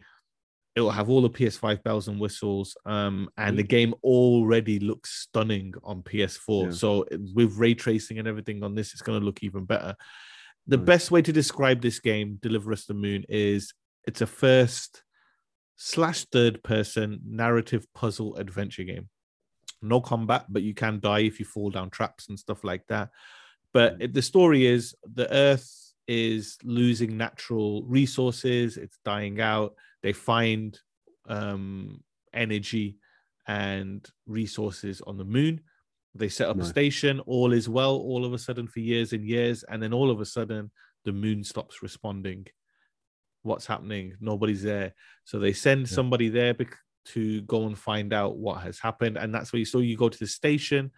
it will have all the PS5 bells and whistles. Um, and the game already looks stunning on PS4. Yeah. So with ray tracing and everything on this, it's going to look even better. The best way to describe this game, Deliver Us the Moon, is it's a first slash third person narrative puzzle adventure game. No combat, but you can die if you fall down traps and stuff like that. But it, the story is the Earth is losing natural resources, it's dying out. They find um, energy and resources on the moon. They set up a station, all is well, all of a sudden for years and years. And then all of a sudden, the moon stops responding. What's happening? Nobody's there. So they send somebody there bec- to go and find out what has happened. And that's where you so you go to the station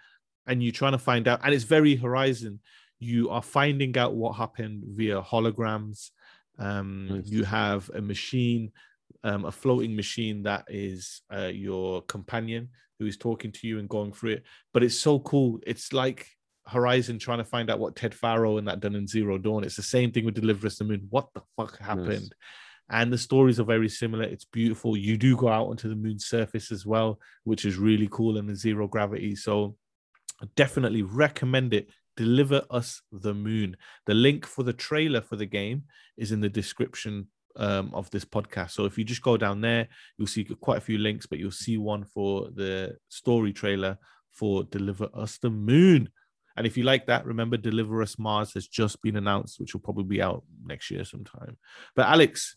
and you're trying to find out, and it's very Horizon. You are finding out what happened via holograms. Um, Nice. You have a machine, um, a floating machine that is uh, your companion who is talking to you and going through it. But it's so cool. It's like Horizon trying to find out what Ted Faro and that done in Zero Dawn. It's the same thing with Deliver Us the Moon. What the fuck happened? And the stories are very similar. It's beautiful. You do go out onto the moon's surface as well, which is really cool in the zero gravity. So definitely recommend it. Deliver Us the Moon. The link for the trailer for the game is in the description um, of this podcast. So if you just go down there, you'll see quite a few links, but you'll see one for the story trailer for Deliver Us the Moon. And if you like that, remember Deliver Us Mars has just been announced, which will probably be out next year sometime. But Alex,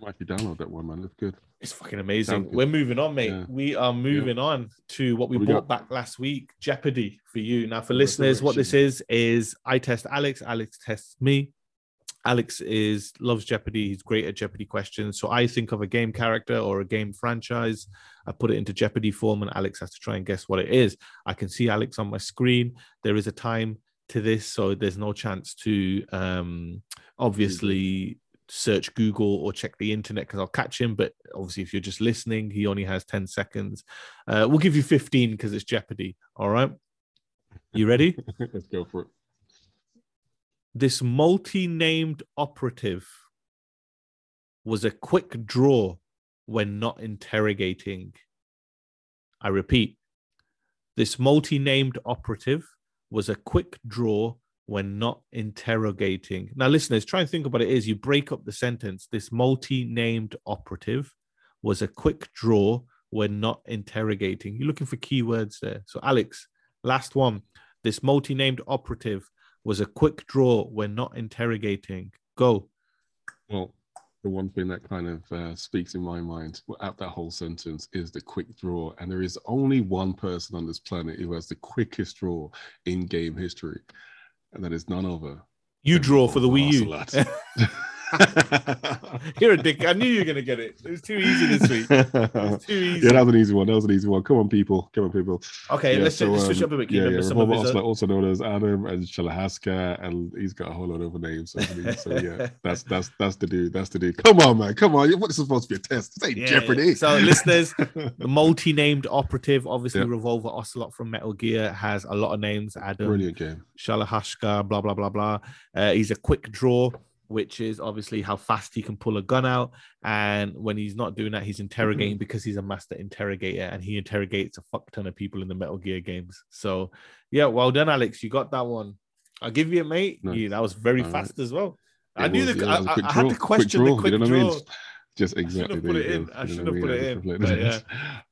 Might actually download that one, man. That's good. It's fucking amazing. We're moving on, mate. Yeah. We are moving on to what we, What brought back last week, Jeopardy for you. Now, for listeners, what this is is I test Alex, Alex tests me. Alex is loves Jeopardy. He's great at Jeopardy questions. So I think of a game character or a game franchise. I put it into Jeopardy form, and Alex has to try and guess what it is. I can see Alex on my screen. There is a time to this, so there's no chance to um, obviously search Google or check the internet because I'll catch him. But obviously, if you're just listening, he only has 10 seconds. Uh, we'll give you 15 because it's Jeopardy. All right. You ready? Let's go for it. this multi named operative was a quick draw when not interrogating. I repeat, this multi named operative was a quick draw when not interrogating. Now, listeners, try and think about it is you break up the sentence. This multi named operative was a quick draw when not interrogating. You're looking for keywords there. So, Alex, last one. This multi named operative was a quick draw when not interrogating. Go. Well, the one thing that kind of uh, speaks in my mind out that whole sentence is the quick draw. And there is only one person on this planet who has the quickest draw in game history. And that is none other. You draw for the Wii U. You're a dick. I knew you were going to get it. It was too easy this week. Too easy. Yeah, that was an easy one. That was an easy one. Come on, people. Come on, people. Okay, Yeah, let's, so, let's switch um, up a bit. Yeah, yeah. some of Robert his? uh, also known as Adam and Shalashaska, and he's got a whole lot of other names. So, so yeah, that's that's that's the dude. That's the dude. Come on, man. Come on. What is supposed to be a test? This ain't Yeah, Jeopardy. So, listeners, the multi-named operative, obviously Yep. Revolver Ocelot from Metal Gear, has a lot of names. Adam, Brilliant game. Shalashaska, blah blah blah blah. Uh, he's a quick draw, which is obviously how fast he can pull a gun out. And when he's not doing that, he's mm-hmm. interrogating because he's a master interrogator, and he interrogates a fuck ton of people in the Metal Gear games. So, yeah, well done, Alex. You got that one. I'll give you it, mate. Nice. Yeah, that was very All fast as well. It I knew was, the. yeah, I, a I, quick I had draw. to question draw, the quick you know what I draw. mean? Just exactly. put there it in. I should have put it in, but yeah.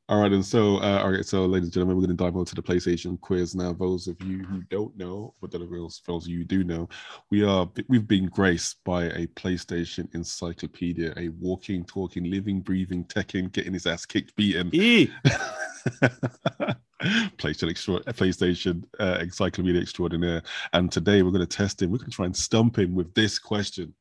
All right, and so, uh, all right, so, ladies and gentlemen, we're going to dive into the PlayStation quiz now. Those of you who don't know, but those those of you who do know, we are we've been graced by a PlayStation encyclopedia, a walking, talking, living, breathing, teching, getting his ass kicked, beaten. E. PlayStation, extra, PlayStation uh, encyclopedia extraordinaire. And today we're going to test him. We're going to try and stump him with this question.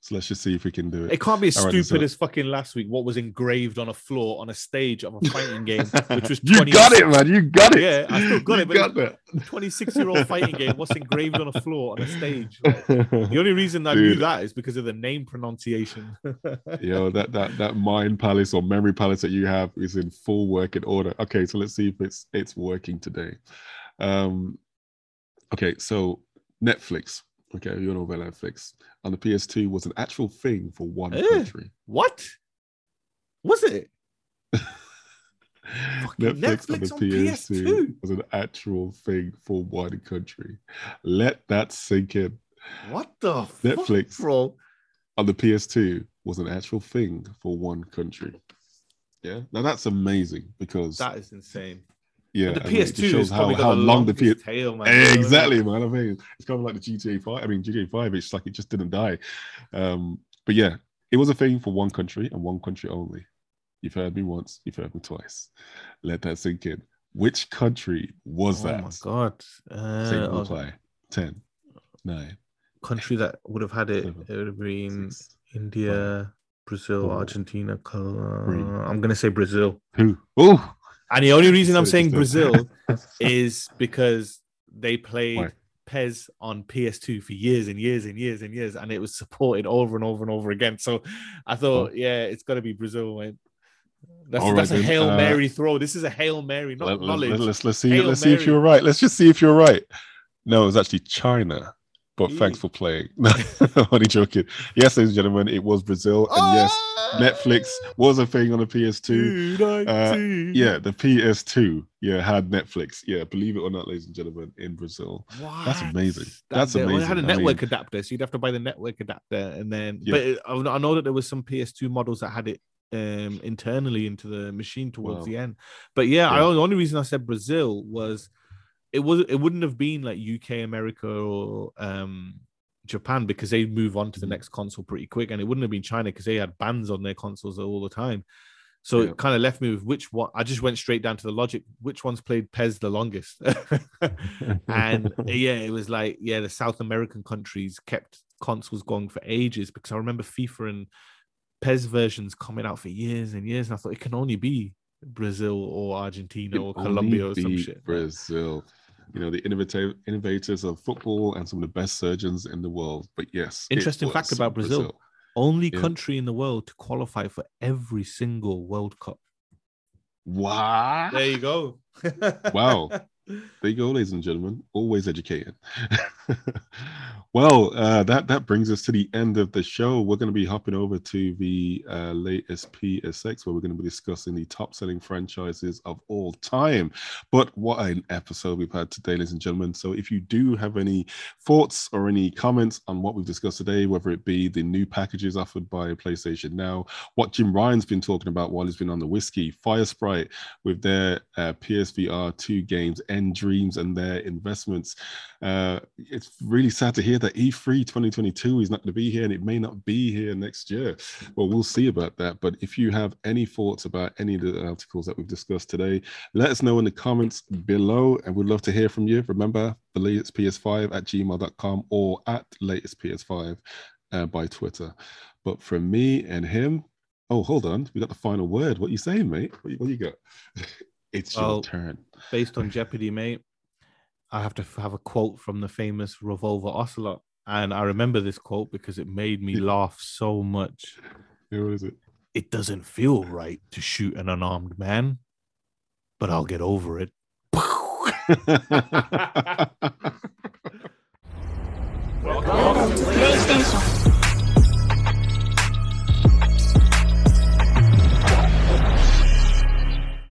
So let's just see if we can do it. It can't be as All right, stupid so- as fucking last week. What was engraved on a floor on a stage of a fighting game, which was You got it, man. You got it. Yeah, I still got You it. But got that. 26 year old fighting game. What's engraved on a floor on a stage? Like, the only reason I knew that is because of the name pronunciation. Yo, that that that mind palace or memory palace that you have is in full working order. Okay, so let's see if it's it's working today. Um, okay, so Netflix. Okay, you know about Netflix on the PS2 was an actual thing for one Eh, country. what was it? Netflix, Netflix on on the PS2, PS2? was an actual thing for one country. Let that sink in. What the Netflix fuck, bro? on the PS2 was an actual thing for one country. Yeah, now that's amazing because That is insane. Yeah, the and PS2 shows how, how the long the PS tail, man. You know what I mean? exactly, man. I mean, it's kind of like the GTA Five. I mean, GTA Five. It's like it just didn't die. Um, but yeah, it was a thing for one country and one country only. You've heard me once. You've heard me twice. Let that sink in. Which country was Oh that? Oh my god! Uh, Same reply. Ten, nine, country that would have had it, Seven, it would have been six, India, Brazil, four, Argentina. Col- three. I'm gonna say Brazil. Who? Oh, And the only reason I'm saying Brazil is because they played Why? PES on PS2 for years and years and years and years, and it was supported over and over and over again. So I thought, yeah, it's got to be Brazil. Man. That's, right that's a hail uh, mary throw. This is a hail mary, not let, knowledge. us let's, let's see. Hail let's see if you're right. Let's just see if you're right. No, it was actually China. But thanks for playing. No, only joking. Yes, ladies and gentlemen, it was Brazil, and yes, Ah! Netflix was a thing on the PS2. Uh, yeah, the PS2, yeah, had Netflix. Yeah, believe it or not, ladies and gentlemen, in Brazil. That's amazing. That- That's they only amazing. had a I mean, network adapter, so you'd have to buy the network adapter, and then. Yeah. But it- I know- that there was some PS2 models that had it um internally into the machine towards Wow. the end. But yeah, I, Yeah. the only reason I said Brazil was it was it wouldn't have been like UK, America, or um Japan because they move on to the next console pretty quick, and it wouldn't have been China because they had bans on their consoles all the time. So Yeah. it kind of left me with which one. I just went straight down to the logic. Which one's played PES the longest? and yeah, it was like yeah, the South American countries kept consoles going for ages because I remember FIFA and PES versions coming out for years and years, and I thought it can only be Brazil or Argentina or Colombia or some shit. Brazil. You know, the innovative innovators of football and some of the best surgeons in the world. But yes, Interesting fact about Brazil. Only Yeah. country in the world to qualify for every single World Cup. Wow. There you go. Wow. There you go, ladies and gentlemen. Always educated. well, uh, that that brings us to the end of the show. We're going to be hopping over to the uh, latest PSX, where we're going to be discussing the top-selling franchises of all time. But what an episode we've had today, ladies and gentlemen! So, if you do have any thoughts or any comments on what we've discussed today, whether it be the new packages offered by PlayStation Now, what Jim Ryan's been talking about while he's been on the whiskey, Firesprite with their uh, PSVR 2 games, nDreams, and their investments. It's really sad to hear that E E3 2022 is not going to be here and it may not be here next year. Well, we'll see about that. But if you have any thoughts about any of the articles that we've discussed today, let us know in the comments below and we'd love to hear from you. Remember, the latest PS5 at gmail.com or at latest PS5 uh, by Twitter. But from me and him, oh, hold on. We got the final word. What you saying, mate? What you, what you got? it's your turn. based on Jeopardy, mate, I have to have a quote from the famous Revolver Ocelot. And I remember this quote because it made me laugh so much. Yeah, what is it? It doesn't feel right to shoot an unarmed man, but I'll get over it. Welcome to PlayStation.